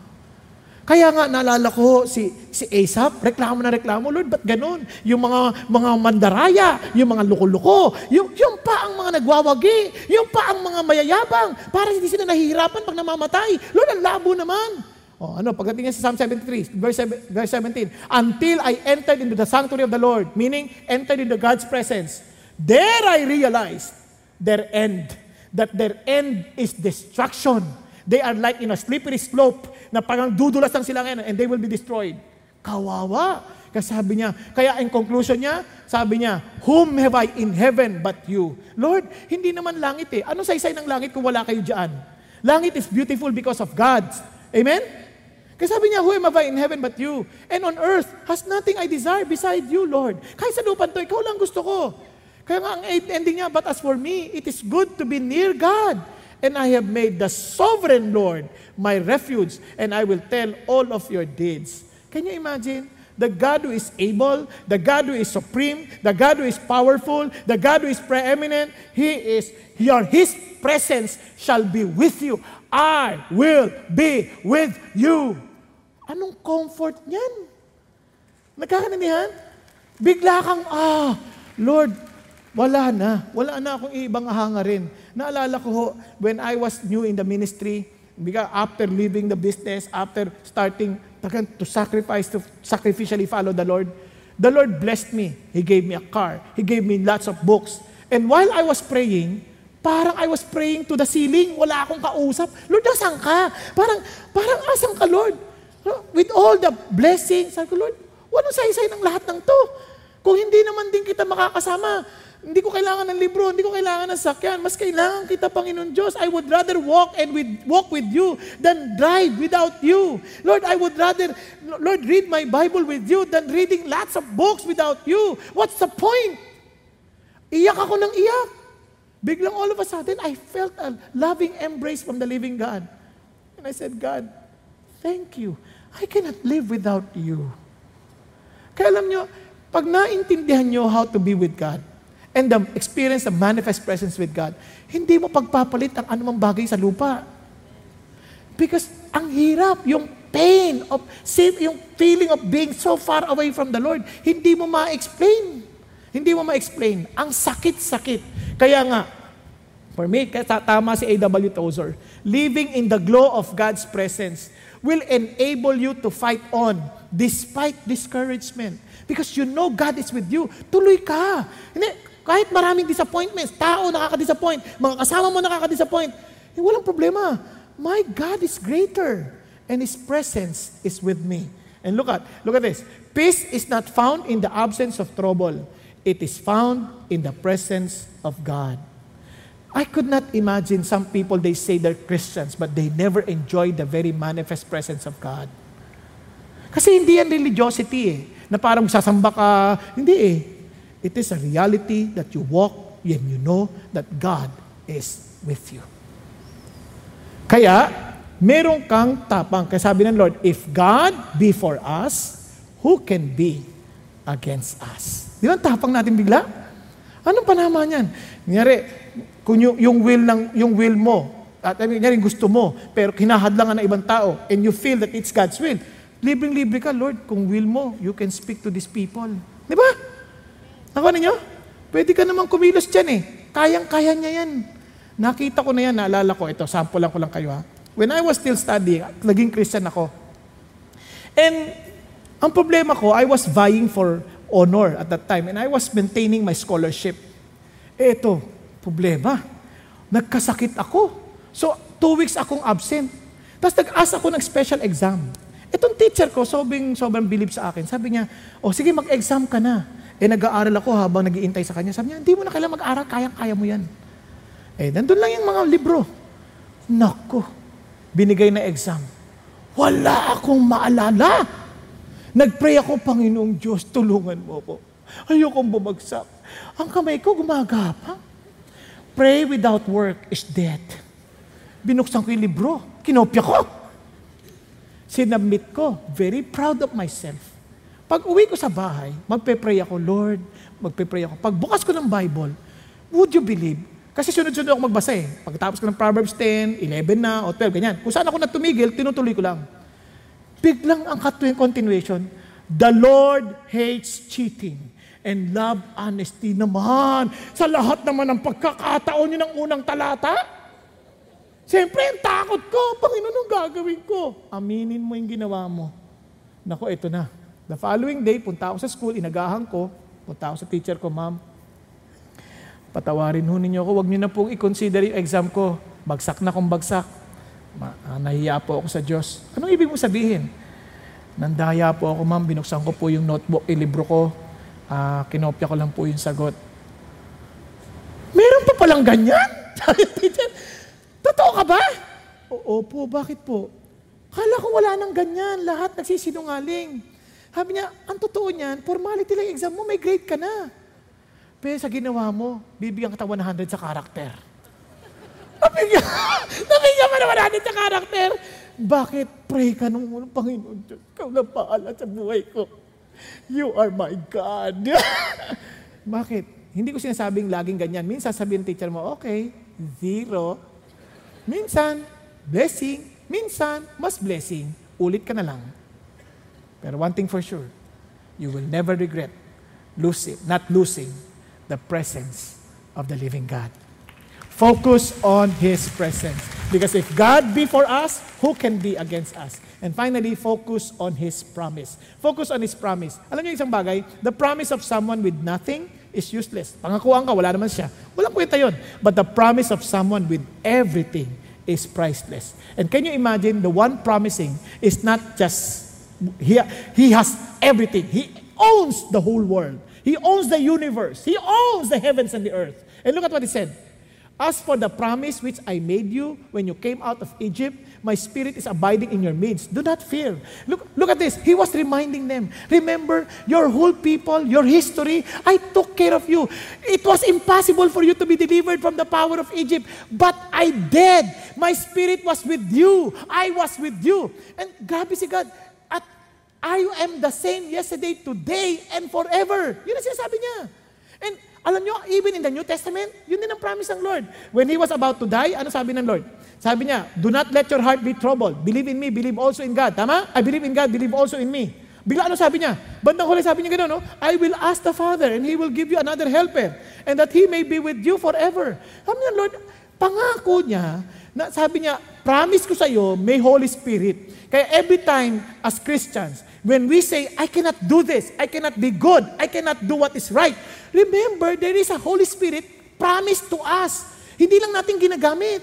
Kaya nga naalala ko si si Asap, reklamo na reklamo, Lord, ba't ganun? Yung mga mga mandaraya, yung mga luko-luko, yung, yung pa ang mga nagwawagi, yung pa ang mga mayayabang, para hindi sila nahihirapan pag namamatay. Lord, ang labo naman. Oh, ano, pagdating sa Psalm 73, verse, 7, verse 17, Until I entered into the sanctuary of the Lord, meaning entered into God's presence, there I realized their end, that their end is destruction. They are like in a slippery slope na parang dudulas lang sila ngayon and they will be destroyed. Kawawa. Kasi sabi niya, kaya in conclusion niya, sabi niya, Whom have I in heaven but you? Lord, hindi naman langit eh. Ano saysay ng langit kung wala kayo dyan? Langit is beautiful because of God. Amen? Kasi sabi niya, Who am I in heaven but you? And on earth has nothing I desire beside you, Lord. Kahit sa lupan to, ikaw lang gusto ko. Kaya nga ang ending niya, But as for me, it is good to be near God. And I have made the sovereign Lord my refuge, and I will tell all of your deeds. Can you imagine? The God who is able, the God who is supreme, the God who is powerful, the God who is preeminent, He is, your His presence shall be with you. I will be with you. Anong comfort niyan? Nagkakanindihan? Bigla kang, ah, Lord, wala na. Wala na akong ibang hangarin. Naalala ko when I was new in the ministry, because after leaving the business, after starting to sacrifice, to sacrificially follow the Lord, the Lord blessed me. He gave me a car. He gave me lots of books. And while I was praying, parang I was praying to the ceiling. Wala akong kausap. Lord, asan ka? Parang, parang asan ka, Lord? With all the blessings, sabi ko, Lord, walang saysay ng lahat ng to. Kung hindi naman din kita makakasama, hindi ko kailangan ng libro, hindi ko kailangan ng sakyan. Mas kailangan kita, Panginoon Diyos. I would rather walk and with, walk with you than drive without you. Lord, I would rather, Lord, read my Bible with you than reading lots of books without you. What's the point? Iyak ako ng iyak. Biglang all of a sudden, I felt a loving embrace from the living God. And I said, God, thank you. I cannot live without you. Kaya alam nyo, pag naintindihan nyo how to be with God, and the experience the manifest presence with God, hindi mo pagpapalit ang anumang bagay sa lupa. Because ang hirap, yung pain of yung feeling of being so far away from the Lord, hindi mo ma-explain. Hindi mo ma-explain. Ang sakit-sakit. Kaya nga, for me, tama si A.W. Tozer, living in the glow of God's presence will enable you to fight on despite discouragement. Because you know God is with you. Tuloy ka. Hindi, kahit maraming disappointments, tao nakaka-disappoint, mga kasama mo nakaka-disappoint, eh, walang problema. My God is greater and His presence is with me. And look at, look at this. Peace is not found in the absence of trouble. It is found in the presence of God. I could not imagine some people, they say they're Christians, but they never enjoy the very manifest presence of God. Kasi hindi yan religiosity eh, na parang sasamba ka. Hindi eh. It is a reality that you walk and you know that God is with you. Kaya, meron kang tapang. Kaya sabi ng Lord, if God be for us, who can be against us? Di ba tapang natin bigla? Anong panama niyan? Nangyari, kung yung, yung will ng yung will mo, at I mean, gusto mo, pero kinahadlangan ng ibang tao, and you feel that it's God's will, libreng-libre ka, Lord, kung will mo, you can speak to these people. Di ba? Nakuha ninyo? Pwede ka naman kumilos dyan eh. Kayang-kaya niya yan. Nakita ko na yan, naalala ko. Ito, sample lang ko lang kayo ha. When I was still studying, naging Christian ako. And ang problema ko, I was vying for honor at that time. And I was maintaining my scholarship. Eh ito, problema. Nagkasakit ako. So, two weeks akong absent. Tapos nag-ask ako ng special exam. Itong teacher ko, sobrang, sobrang believe sa akin. Sabi niya, oh sige, mag-exam ka na. Eh, nag-aaral ako habang nagiintay sa kanya. Sabi niya, hindi mo na kailangan mag-aral, kayang-kaya mo yan. Eh, nandun lang yung mga libro. Nako, binigay na exam. Wala akong maalala. Nagpray ako, Panginoong Diyos, tulungan mo ako. Ayokong bumagsak. Ang kamay ko gumagapa. Pray without work is death. Binuksan ko yung libro. Kinopya ko. Sinabmit ko. Very proud of myself. Pag uwi ko sa bahay, magpe-pray ako, Lord, magpe-pray ako. Pag bukas ko ng Bible, would you believe? Kasi sunod-sunod ako magbasa eh. Pagkatapos ko ng Proverbs 10, 11 na, o 12, ganyan. Kung saan ako natumigil, tinutuloy ko lang. Biglang ang continuation, The Lord hates cheating and love honesty naman. Sa lahat naman ng pagkakataon yun ng unang talata. Siyempre, ang takot ko, Panginoon, anong gagawin ko? Aminin mo yung ginawa mo. Nako, ito na. The following day, punta ako sa school, inagahan ko, punta ako sa teacher ko, ma'am, patawarin ho ninyo ako, huwag niyo na pong i-consider yung exam ko. Bagsak na kung bagsak. Ma- ah, nahiya po ako sa Diyos. Anong ibig mo sabihin? Nandaya po ako, ma'am, binuksan ko po yung notebook, yung libro ko, ah, kinopya ko lang po yung sagot. Meron pa palang ganyan? teacher, totoo ka ba? Oo po, bakit po? Kala ko wala nang ganyan, lahat nagsisinungaling. Sabi niya, ang totoo niyan, formality lang exam mo, may grade ka na. Pero sa ginawa mo, bibigyan ka 100 sa karakter. Nabigyan, nabigyan ka na 100 sa karakter. Bakit? Pray ka nung Panginoon Diyos. Ikaw na paala sa buhay ko. You are my God. Bakit? Hindi ko sinasabing laging ganyan. Minsan sabihin teacher mo, okay, zero. Minsan, blessing. Minsan, mas blessing. Ulit ka na lang. Pero one thing for sure, you will never regret losing, not losing the presence of the living God. Focus on His presence. Because if God be for us, who can be against us? And finally, focus on His promise. Focus on His promise. Alam niyo isang bagay, the promise of someone with nothing is useless. Pangakuan ka, wala naman siya. Walang kwenta yun. But the promise of someone with everything is priceless. And can you imagine the one promising is not just He, he has everything. He owns the whole world. He owns the universe. He owns the heavens and the earth. And look at what he said. As for the promise which I made you when you came out of Egypt, my spirit is abiding in your midst. Do not fear. Look, look at this. He was reminding them. Remember your whole people, your history. I took care of you. It was impossible for you to be delivered from the power of Egypt, but I did. My spirit was with you. I was with you. And grabe si God. At I am the same yesterday, today, and forever. Yun ang sinasabi niya. And alam nyo, even in the New Testament, yun din ang promise ng Lord. When He was about to die, ano sabi ng Lord? Sabi niya, do not let your heart be troubled. Believe in me, believe also in God. Tama? I believe in God, believe also in me. Bigla ano sabi niya? Bandang huli sabi niya gano'n, no? I will ask the Father and He will give you another helper and that He may be with you forever. Sabi niya, Lord, pangako niya, na sabi niya, promise ko sa iyo, may Holy Spirit. Kaya every time as Christians, when we say, I cannot do this, I cannot be good, I cannot do what is right, remember, there is a Holy Spirit promised to us. Hindi lang natin ginagamit.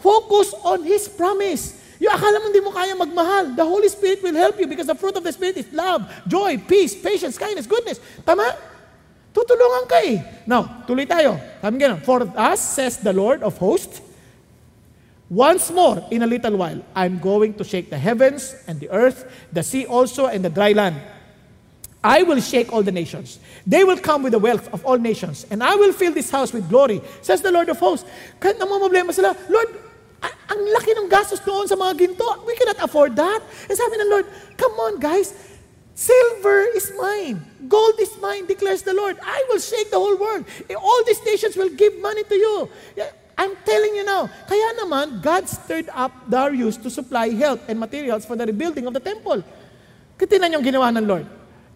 Focus on His promise. Yung akala mo hindi mo kaya magmahal, the Holy Spirit will help you because the fruit of the Spirit is love, joy, peace, patience, kindness, goodness. Tama? Tutulungan ka eh. Now, tuloy tayo. Sabi For us, says the Lord of hosts, Once more, in a little while, I'm going to shake the heavens and the earth, the sea also, and the dry land. I will shake all the nations. They will come with the wealth of all nations, and I will fill this house with glory, says the Lord of hosts. Kahit namamblema sila, Lord, ang laki ng gastos doon sa mga ginto. We cannot afford that. And sabi ng Lord, come on guys, silver is mine. Gold is mine, declares the Lord. I will shake the whole world. All these nations will give money to you. I'm telling you now. Kaya naman, God stirred up Darius to supply help and materials for the rebuilding of the temple. Kitinan yung ginawa ng Lord.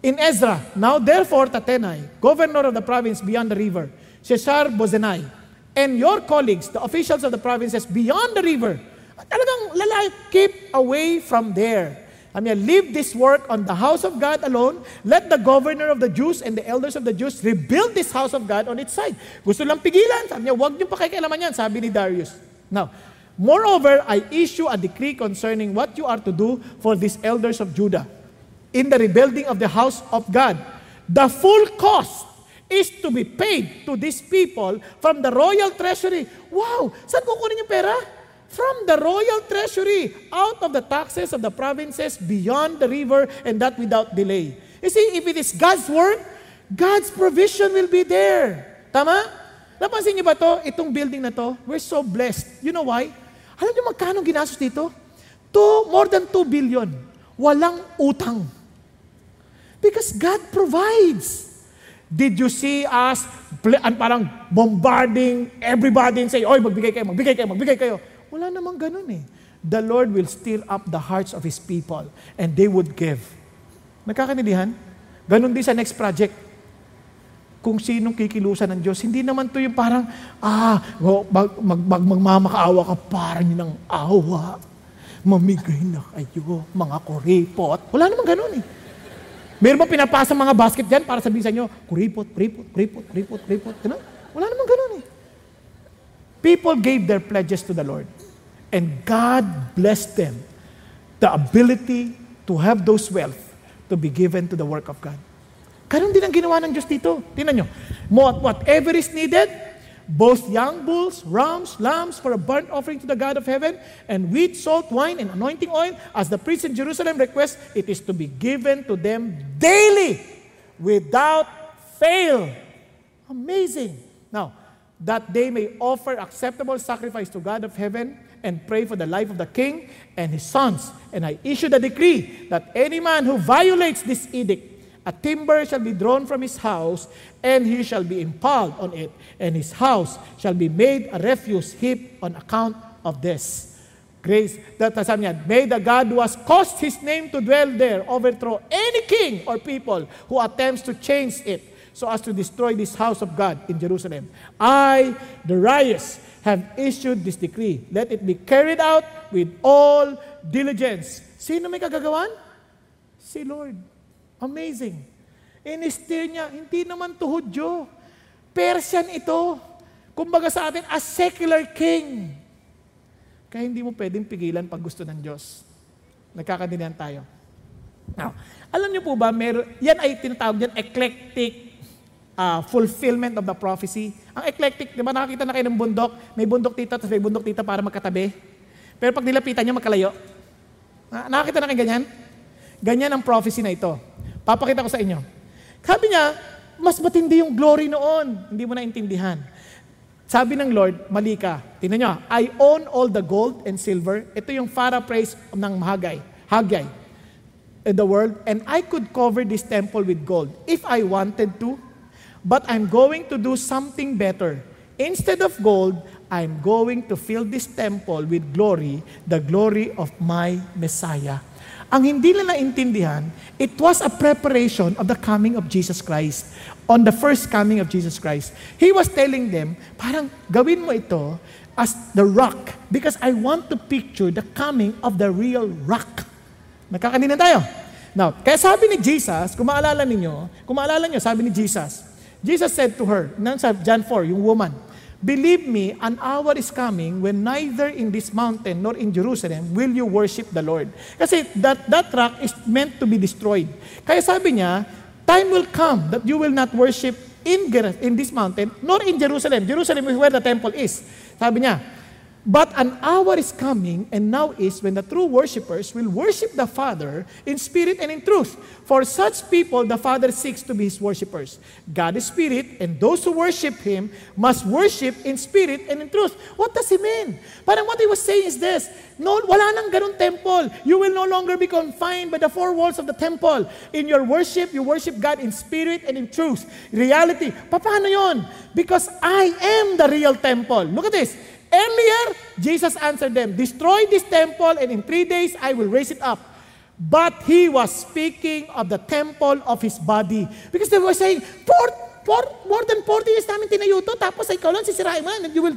In Ezra, now therefore Tatenai, governor of the province beyond the river, Sheshar Bozenai, and your colleagues, the officials of the provinces beyond the river, talagang lalay, keep away from there. I mean, leave this work on the house of God alone. Let the governor of the Jews and the elders of the Jews rebuild this house of God on its side. Gusto lang pigilan. Sabi niya, huwag niyo pakikialaman yan, sabi ni Darius. Now, moreover, I issue a decree concerning what you are to do for these elders of Judah in the rebuilding of the house of God. The full cost is to be paid to these people from the royal treasury. Wow! Saan kukunin yung pera? From the royal treasury, out of the taxes of the provinces beyond the river, and that without delay. You see, if it is God's work, God's provision will be there. Tama? Napansin niyo ba to? Itong building na to, we're so blessed. You know why? Alam niyo magkano ginastos dito? Two, more than 2 billion. Walang utang. Because God provides. Did you see us parang bombarding everybody and say, Oy, magbigay kayo, magbigay kayo, magbigay kayo. Wala namang ganun eh. The Lord will stir up the hearts of His people and they would give. Nagkakaintindihan? Ganun din sa next project. Kung sinong kikilusan ng Diyos, hindi naman to yung parang, ah, mag, mag, mag, magmamakaawa ka, parang ang awa. Mamigay na kayo, mga kuripot. Wala namang ganun eh. Meron ba pinapasa mga basket dyan para sabihin sa inyo, kuripot, kuripot, kuripot, kuripot, kuripot? Wala namang ganun eh. People gave their pledges to the Lord. And God blessed them the ability to have those wealth to be given to the work of God. Ganun din ang ginawa ng Diyos dito. Tingnan nyo. Whatever is needed, both young bulls, rams, lambs for a burnt offering to the God of heaven, and wheat, salt, wine, and anointing oil, as the priests in Jerusalem request, it is to be given to them daily without fail. Amazing. Now, that they may offer acceptable sacrifice to God of heaven and pray for the life of the king and his sons. And I issue the decree that any man who violates this edict, a timber shall be drawn from his house, and he shall be impaled on it, and his house shall be made a refuse heap on account of this. Grace, that sabi niya, may the God who has caused his name to dwell there overthrow any king or people who attempts to change it so as to destroy this house of God in Jerusalem. I, Darius, have issued this decree. Let it be carried out with all diligence. Sino may kagagawan? Si Lord. Amazing. In-steer niya, hindi naman to Hudyo. Persian ito. Kumbaga sa atin, a secular king. Kaya hindi mo pwedeng pigilan pag gusto ng Diyos. Nagkakadinihan tayo. Now, alam niyo po ba, mer yan ay tinatawag dyan eclectic uh, fulfillment of the prophecy. Ang eclectic, di ba nakakita na kayo ng bundok? May bundok dito, tapos may bundok dito para magkatabi. Pero pag nilapitan nyo, magkalayo. Ah, nakakita na kayo ganyan? Ganyan ang prophecy na ito. Papakita ko sa inyo. Sabi niya, mas matindi yung glory noon. Hindi mo naintindihan. Sabi ng Lord, mali ka. Tingnan nyo, I own all the gold and silver. Ito yung paraphrase ng Haggai. Haggai. In the world, and I could cover this temple with gold if I wanted to. But I'm going to do something better. Instead of gold, I'm going to fill this temple with glory, the glory of my Messiah. Ang hindi nila naintindihan, it was a preparation of the coming of Jesus Christ. On the first coming of Jesus Christ. He was telling them, parang gawin mo ito as the rock because I want to picture the coming of the real rock. Nagkakanina tayo. Now, kaya sabi ni Jesus, kung maalala ninyo, kung maalala nyo, sabi ni Jesus, Jesus said to her, John 4, yung woman, Believe me, an hour is coming when neither in this mountain nor in Jerusalem will you worship the Lord. Kasi that, that rock is meant to be destroyed. Kaya sabi niya, time will come that you will not worship in, in this mountain nor in Jerusalem. Jerusalem is where the temple is. Sabi niya, But an hour is coming, and now is, when the true worshippers will worship the Father in spirit and in truth. For such people, the Father seeks to be His worshippers. God is spirit, and those who worship Him must worship in spirit and in truth. What does He mean? Parang what He was saying is this, no, wala nang ganun temple. You will no longer be confined by the four walls of the temple. In your worship, you worship God in spirit and in truth. Reality. Paano yon? Because I am the real temple. Look at this. Earlier, Jesus answered them, Destroy this temple, and in three days I will raise it up. But he was speaking of the temple of his body. Because they were saying, for, for more than 40 years namin tinayo to, tapos ikaw lang sisirain mo, and you will,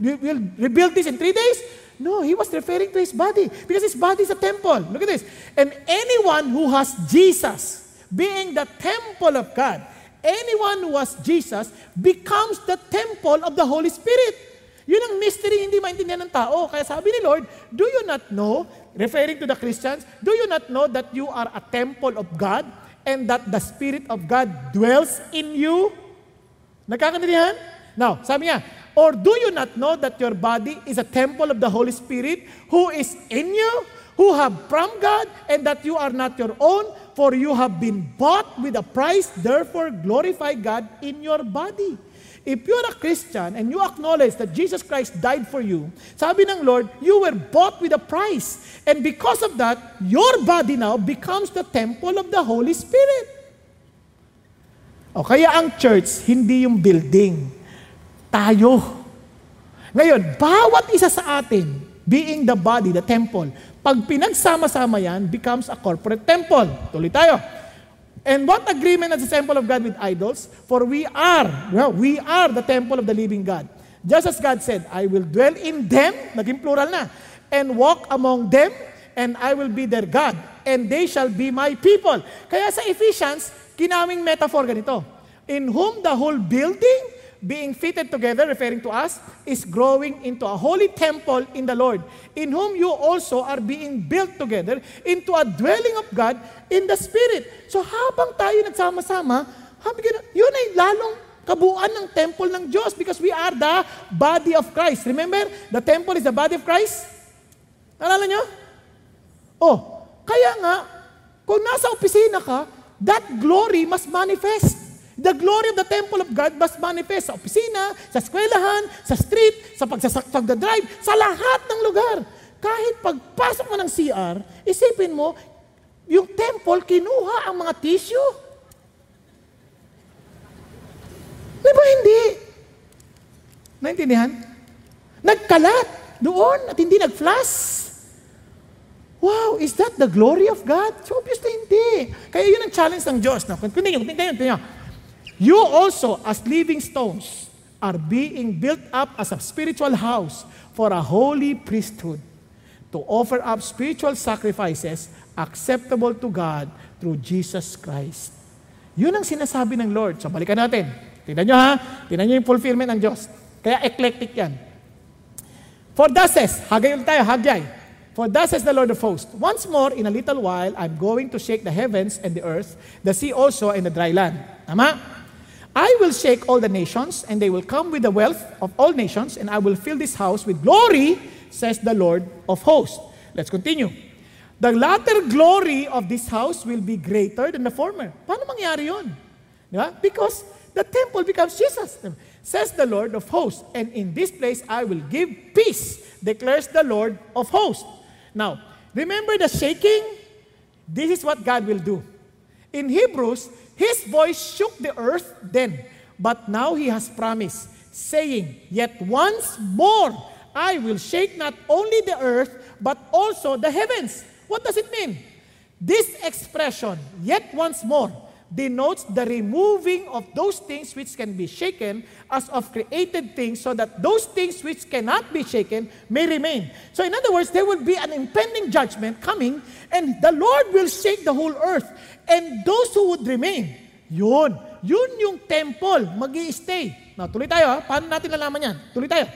you will rebuild this in three days? No, he was referring to his body. Because his body is a temple. Look at this. And anyone who has Jesus, being the temple of God, anyone who has Jesus becomes the temple of the Holy Spirit. Yun ang mystery hindi maintindihan ng tao. Kaya sabi ni Lord, do you not know, referring to the Christians, do you not know that you are a temple of God and that the Spirit of God dwells in you? Nagkakaintindihan? Now, sabi niya, or do you not know that your body is a temple of the Holy Spirit who is in you, who have from God, and that you are not your own, for you have been bought with a price, therefore glorify God in your body. If you're a Christian and you acknowledge that Jesus Christ died for you, sabi ng Lord, you were bought with a price. And because of that, your body now becomes the temple of the Holy Spirit. O kaya ang church, hindi yung building. Tayo. Ngayon, bawat isa sa atin, being the body, the temple, pag pinagsama-sama yan, becomes a corporate temple. Tuloy tayo. And what agreement has the temple of God with idols? For we are, well, we are the temple of the living God. Just as God said, I will dwell in them, naging plural na, and walk among them, and I will be their God, and they shall be my people. Kaya sa Ephesians, kinaming metaphor ganito, in whom the whole building being fitted together, referring to us, is growing into a holy temple in the Lord, in whom you also are being built together into a dwelling of God in the Spirit. So habang tayo nagsama-sama, yun ay lalong kabuuan ng temple ng Diyos because we are the body of Christ. Remember, the temple is the body of Christ? Nalala nyo? Oh, kaya nga, kung nasa opisina ka, that glory must manifest. The glory of the temple of God must manifest sa opisina, sa eskwelahan, sa street, sa pagsasag-drive, sa lahat ng lugar. Kahit pagpasok mo ng CR, isipin mo, yung temple, kinuha ang mga tissue. Di ba hindi? Naintindihan? Nagkalat doon at hindi nag-flash. Wow, is that the glory of God? So obviously hindi. Kaya yun ang challenge ng Diyos. No? Continue, continue, continue. You also, as living stones, are being built up as a spiritual house for a holy priesthood to offer up spiritual sacrifices acceptable to God through Jesus Christ. Yun ang sinasabi ng Lord. So balikan natin. Tingnan nyo ha. Tingnan nyo yung fulfillment ng Diyos. Kaya eclectic yan. For thus says, Hagay tayo, Hagyay. For thus says the Lord of hosts, Once more, in a little while, I'm going to shake the heavens and the earth, the sea also, and the dry land. Tama? I will shake all the nations, and they will come with the wealth of all nations, and I will fill this house with glory, says the Lord of hosts. Let's continue. The latter glory of this house will be greater than the former. Paano mangyari yun? Di ba? Because the temple becomes Jesus. Says the Lord of hosts, and in this place I will give peace, declares the Lord of hosts. Now, remember the shaking? This is what God will do. In Hebrews, his voice shook the earth then, but now he has promised, saying, Yet once more I will shake not only the earth, but also the heavens. What does it mean? This expression, yet once more, denotes the removing of those things which can be shaken as of created things so that those things which cannot be shaken may remain. So in other words, there will be an impending judgment coming and the Lord will shake the whole earth and those who would remain, yun, yun yung temple, mag stay Now, tuloy tayo ha. Paano natin nalaman yan? Tuloy tayo.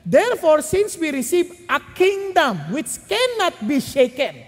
Therefore, since we receive a kingdom which cannot be shaken,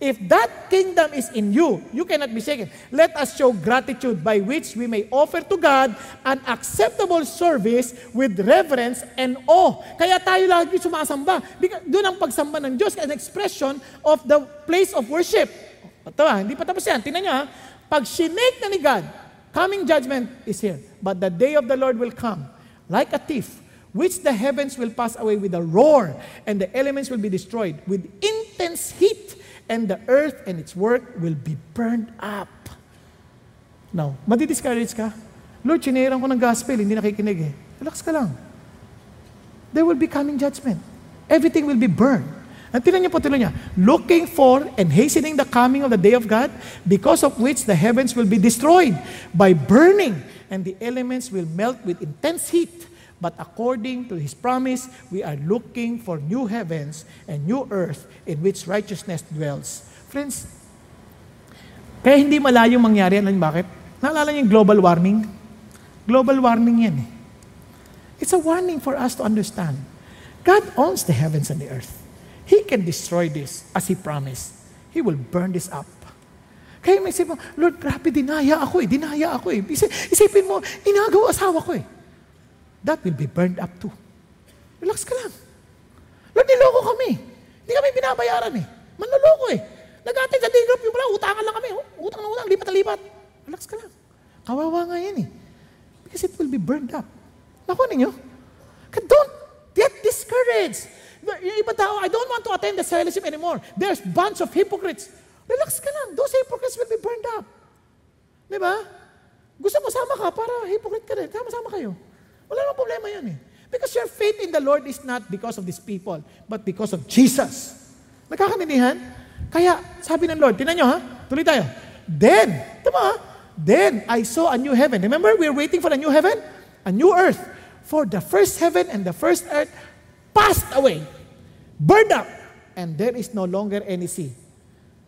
If that kingdom is in you, you cannot be shaken. Let us show gratitude by which we may offer to God an acceptable service with reverence and awe. Kaya tayo lagi sumasamba. Doon ang pagsamba ng Diyos an expression of the place of worship. Ito ha, hindi pa tapos yan. Tingnan nyo ha. Pag sinake na ni God, coming judgment is here. But the day of the Lord will come like a thief, which the heavens will pass away with a roar, and the elements will be destroyed with intense heat and the earth and its work will be burned up. Now, madi-discourage ka? Lord, chineran ko ng gospel, hindi nakikinig eh. Relax ka lang. There will be coming judgment. Everything will be burned. At tinan niyo po, tinan niya, looking for and hastening the coming of the day of God, because of which the heavens will be destroyed by burning, and the elements will melt with intense heat. But according to His promise, we are looking for new heavens and new earth in which righteousness dwells. Friends, kaya hindi malayo mangyari. Alam bakit? Naalala niyo yung global warming? Global warming yan eh. It's a warning for us to understand. God owns the heavens and the earth. He can destroy this as He promised. He will burn this up. Kaya may isipin mo, Lord, grabe, dinaya ako eh. Dinaya ako eh. Isipin mo, inagaw asawa ko eh that will be burned up too. Relax ka lang. Lord, niloko kami. Hindi kami binabayaran eh. Manloloko eh. Nag-atay sa day group yung pala, utangan lang kami. Utang na utang, lipat na lipat. Relax ka lang. Kawawa nga yan eh. Because it will be burned up. Naku ninyo? Don't get discouraged. Yung iba tao, I don't want to attend the fellowship anymore. There's bunch of hypocrites. Relax ka lang. Those hypocrites will be burned up. Di ba? Gusto mo sama ka para hypocrite ka rin. Sama-sama kayo. Wala nang problema yan eh. Because your faith in the Lord is not because of these people, but because of Jesus. Nagkakanindihan? Kaya, sabi ng Lord, tinan nyo ha, tuloy tayo. Then, tama ha, then I saw a new heaven. Remember, we are waiting for a new heaven? A new earth. For the first heaven and the first earth passed away, burned up, and there is no longer any sea.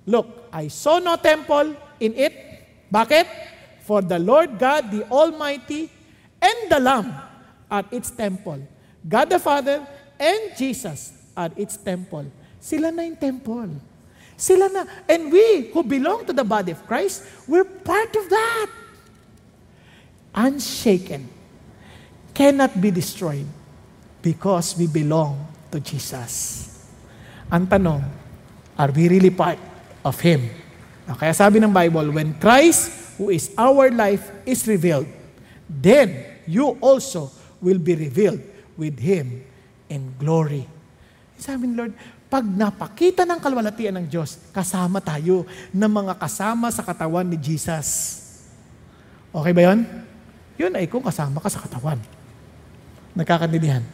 Look, I saw no temple in it. Bakit? For the Lord God, the Almighty, and the Lamb at its temple. God the Father and Jesus at its temple. Sila na yung temple. Sila na. And we who belong to the body of Christ, we're part of that. Unshaken. Cannot be destroyed because we belong to Jesus. Ang tanong, are we really part of Him? Kaya sabi ng Bible, when Christ, who is our life, is revealed, then you also will be revealed with Him in glory. Sabi ni Lord, pag napakita ng kalwalatian ng Diyos, kasama tayo ng mga kasama sa katawan ni Jesus. Okay ba yun? Yun ay kung kasama ka sa katawan. Nagkakandilihan.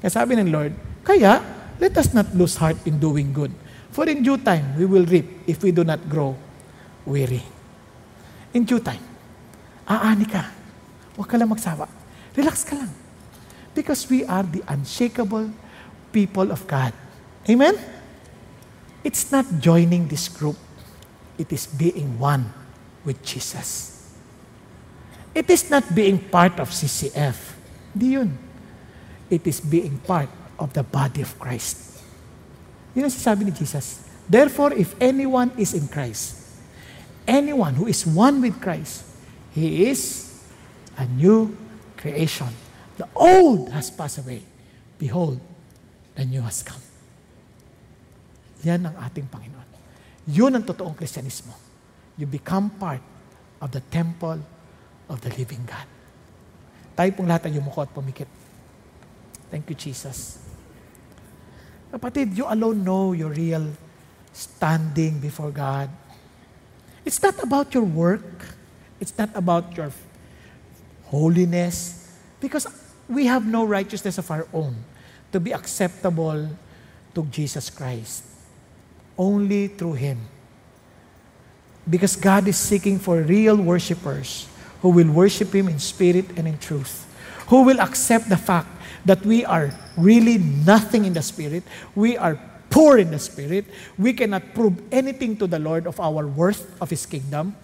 Kaya sabi ng Lord, kaya, let us not lose heart in doing good. For in due time, we will reap if we do not grow weary. In due time, aani ka. Huwag ka lang magsawa. Relax ka lang. Because we are the unshakable people of God. Amen? It's not joining this group. It is being one with Jesus. It is not being part of CCF. Hindi yun. It is being part of the body of Christ. Yun ang sasabi ni Jesus. Therefore, if anyone is in Christ, anyone who is one with Christ, he is a new creation. The old has passed away. Behold, the new has come. Yan ang ating Panginoon. Yun ang totoong Kristyanismo. You become part of the temple of the living God. Tayo pong lahat ay yumuko at pumikit. Thank you, Jesus. Kapatid, you alone know your real standing before God. It's not about your work. It's not about your holiness. Because we have no righteousness of our own to be acceptable to Jesus Christ. Only through Him. Because God is seeking for real worshipers who will worship Him in spirit and in truth, who will accept the fact that we are really nothing in the spirit, we are poor in the spirit, we cannot prove anything to the Lord of our worth of His kingdom,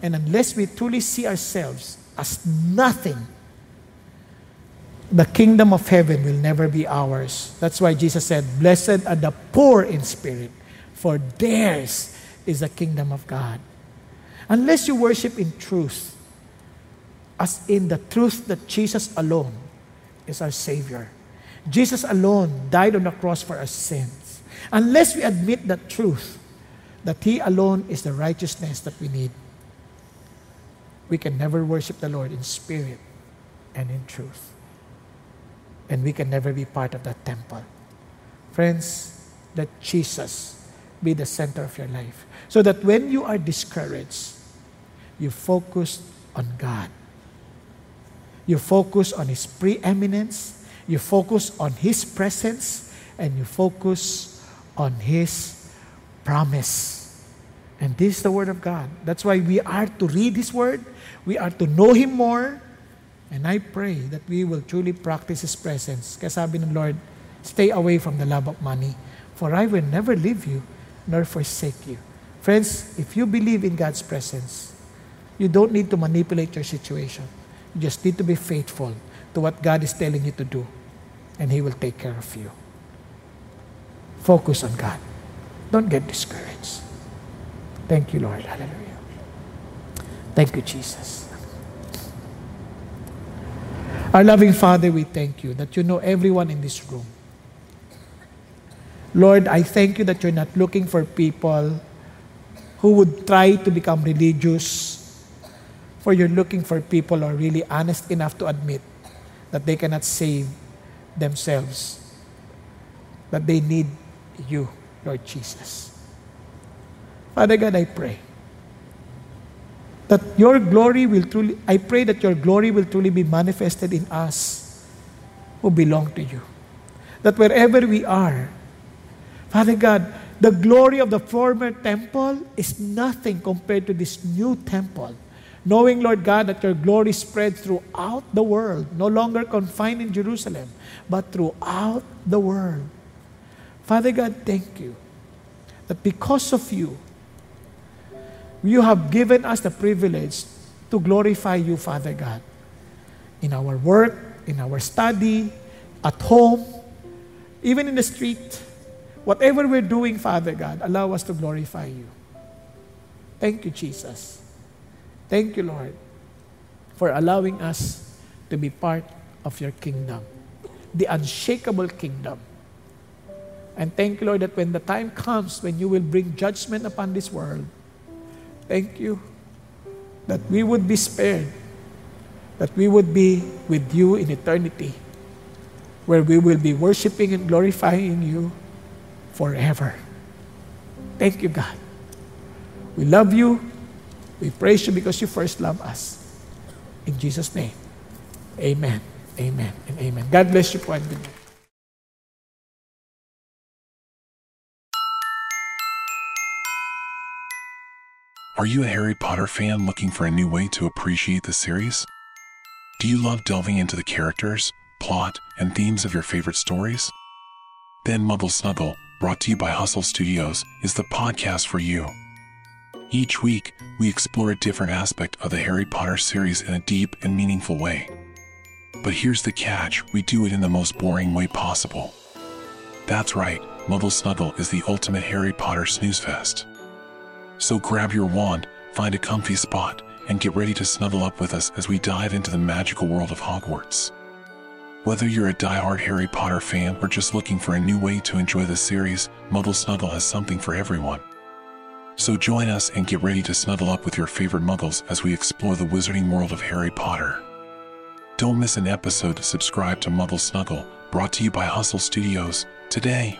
and unless we truly see ourselves as nothing, the kingdom of heaven will never be ours. That's why Jesus said, Blessed are the poor in spirit, for theirs is the kingdom of God. Unless you worship in truth, as in the truth that Jesus alone is our Savior. Jesus alone died on the cross for our sins. Unless we admit that truth, that He alone is the righteousness that we need, we can never worship the Lord in spirit and in truth. And we can never be part of that temple. Friends, let Jesus be the center of your life. So that when you are discouraged, you focus on God. You focus on His preeminence, you focus on His presence, and you focus on His promise. And this is the Word of God. That's why we are to read His Word, we are to know Him more, and I pray that we will truly practice His presence. Kaya sabi ng Lord, stay away from the love of money, for I will never leave you nor forsake you. Friends, if you believe in God's presence, you don't need to manipulate your situation. You just need to be faithful to what God is telling you to do, and He will take care of you. Focus on God. Don't get discouraged. Thank you, Lord. Hallelujah. Thank you, Jesus. Our loving Father, we thank you that you know everyone in this room. Lord, I thank you that you're not looking for people who would try to become religious, for you're looking for people who are really honest enough to admit that they cannot save themselves, that they need you, Lord Jesus. Father God, I pray that your glory will truly, I pray that your glory will truly be manifested in us who belong to you. That wherever we are, Father God, the glory of the former temple is nothing compared to this new temple. Knowing, Lord God, that your glory spreads throughout the world, no longer confined in Jerusalem, but throughout the world. Father God, thank you that because of you, you have given us the privilege to glorify you, Father God, in our work, in our study, at home, even in the street. Whatever we're doing, Father God, allow us to glorify you. Thank you, Jesus. Thank you, Lord, for allowing us to be part of your kingdom, the unshakable kingdom. And thank you, Lord, that when the time comes when you will bring judgment upon this world, thank you that we would be spared, that we would be with you in eternity, where we will be worshiping and glorifying you forever. Thank you, God. We love you. We praise you because you first love us. In Jesus' name, amen, amen, and amen. God bless you po Are you a Harry Potter fan looking for a new way to appreciate the series? Do you love delving into the characters, plot, and themes of your favorite stories? Then Muggle Snuggle, brought to you by Hustle Studios, is the podcast for you. Each week, we explore a different aspect of the Harry Potter series in a deep and meaningful way. But here's the catch we do it in the most boring way possible. That's right, Muggle Snuggle is the ultimate Harry Potter snooze fest. So grab your wand, find a comfy spot, and get ready to snuggle up with us as we dive into the magical world of Hogwarts. Whether you're a die-hard Harry Potter fan or just looking for a new way to enjoy the series, Muggle Snuggle has something for everyone. So join us and get ready to snuggle up with your favorite Muggles as we explore the wizarding world of Harry Potter. Don't miss an episode. Subscribe to Muggle Snuggle, brought to you by Hustle Studios, today.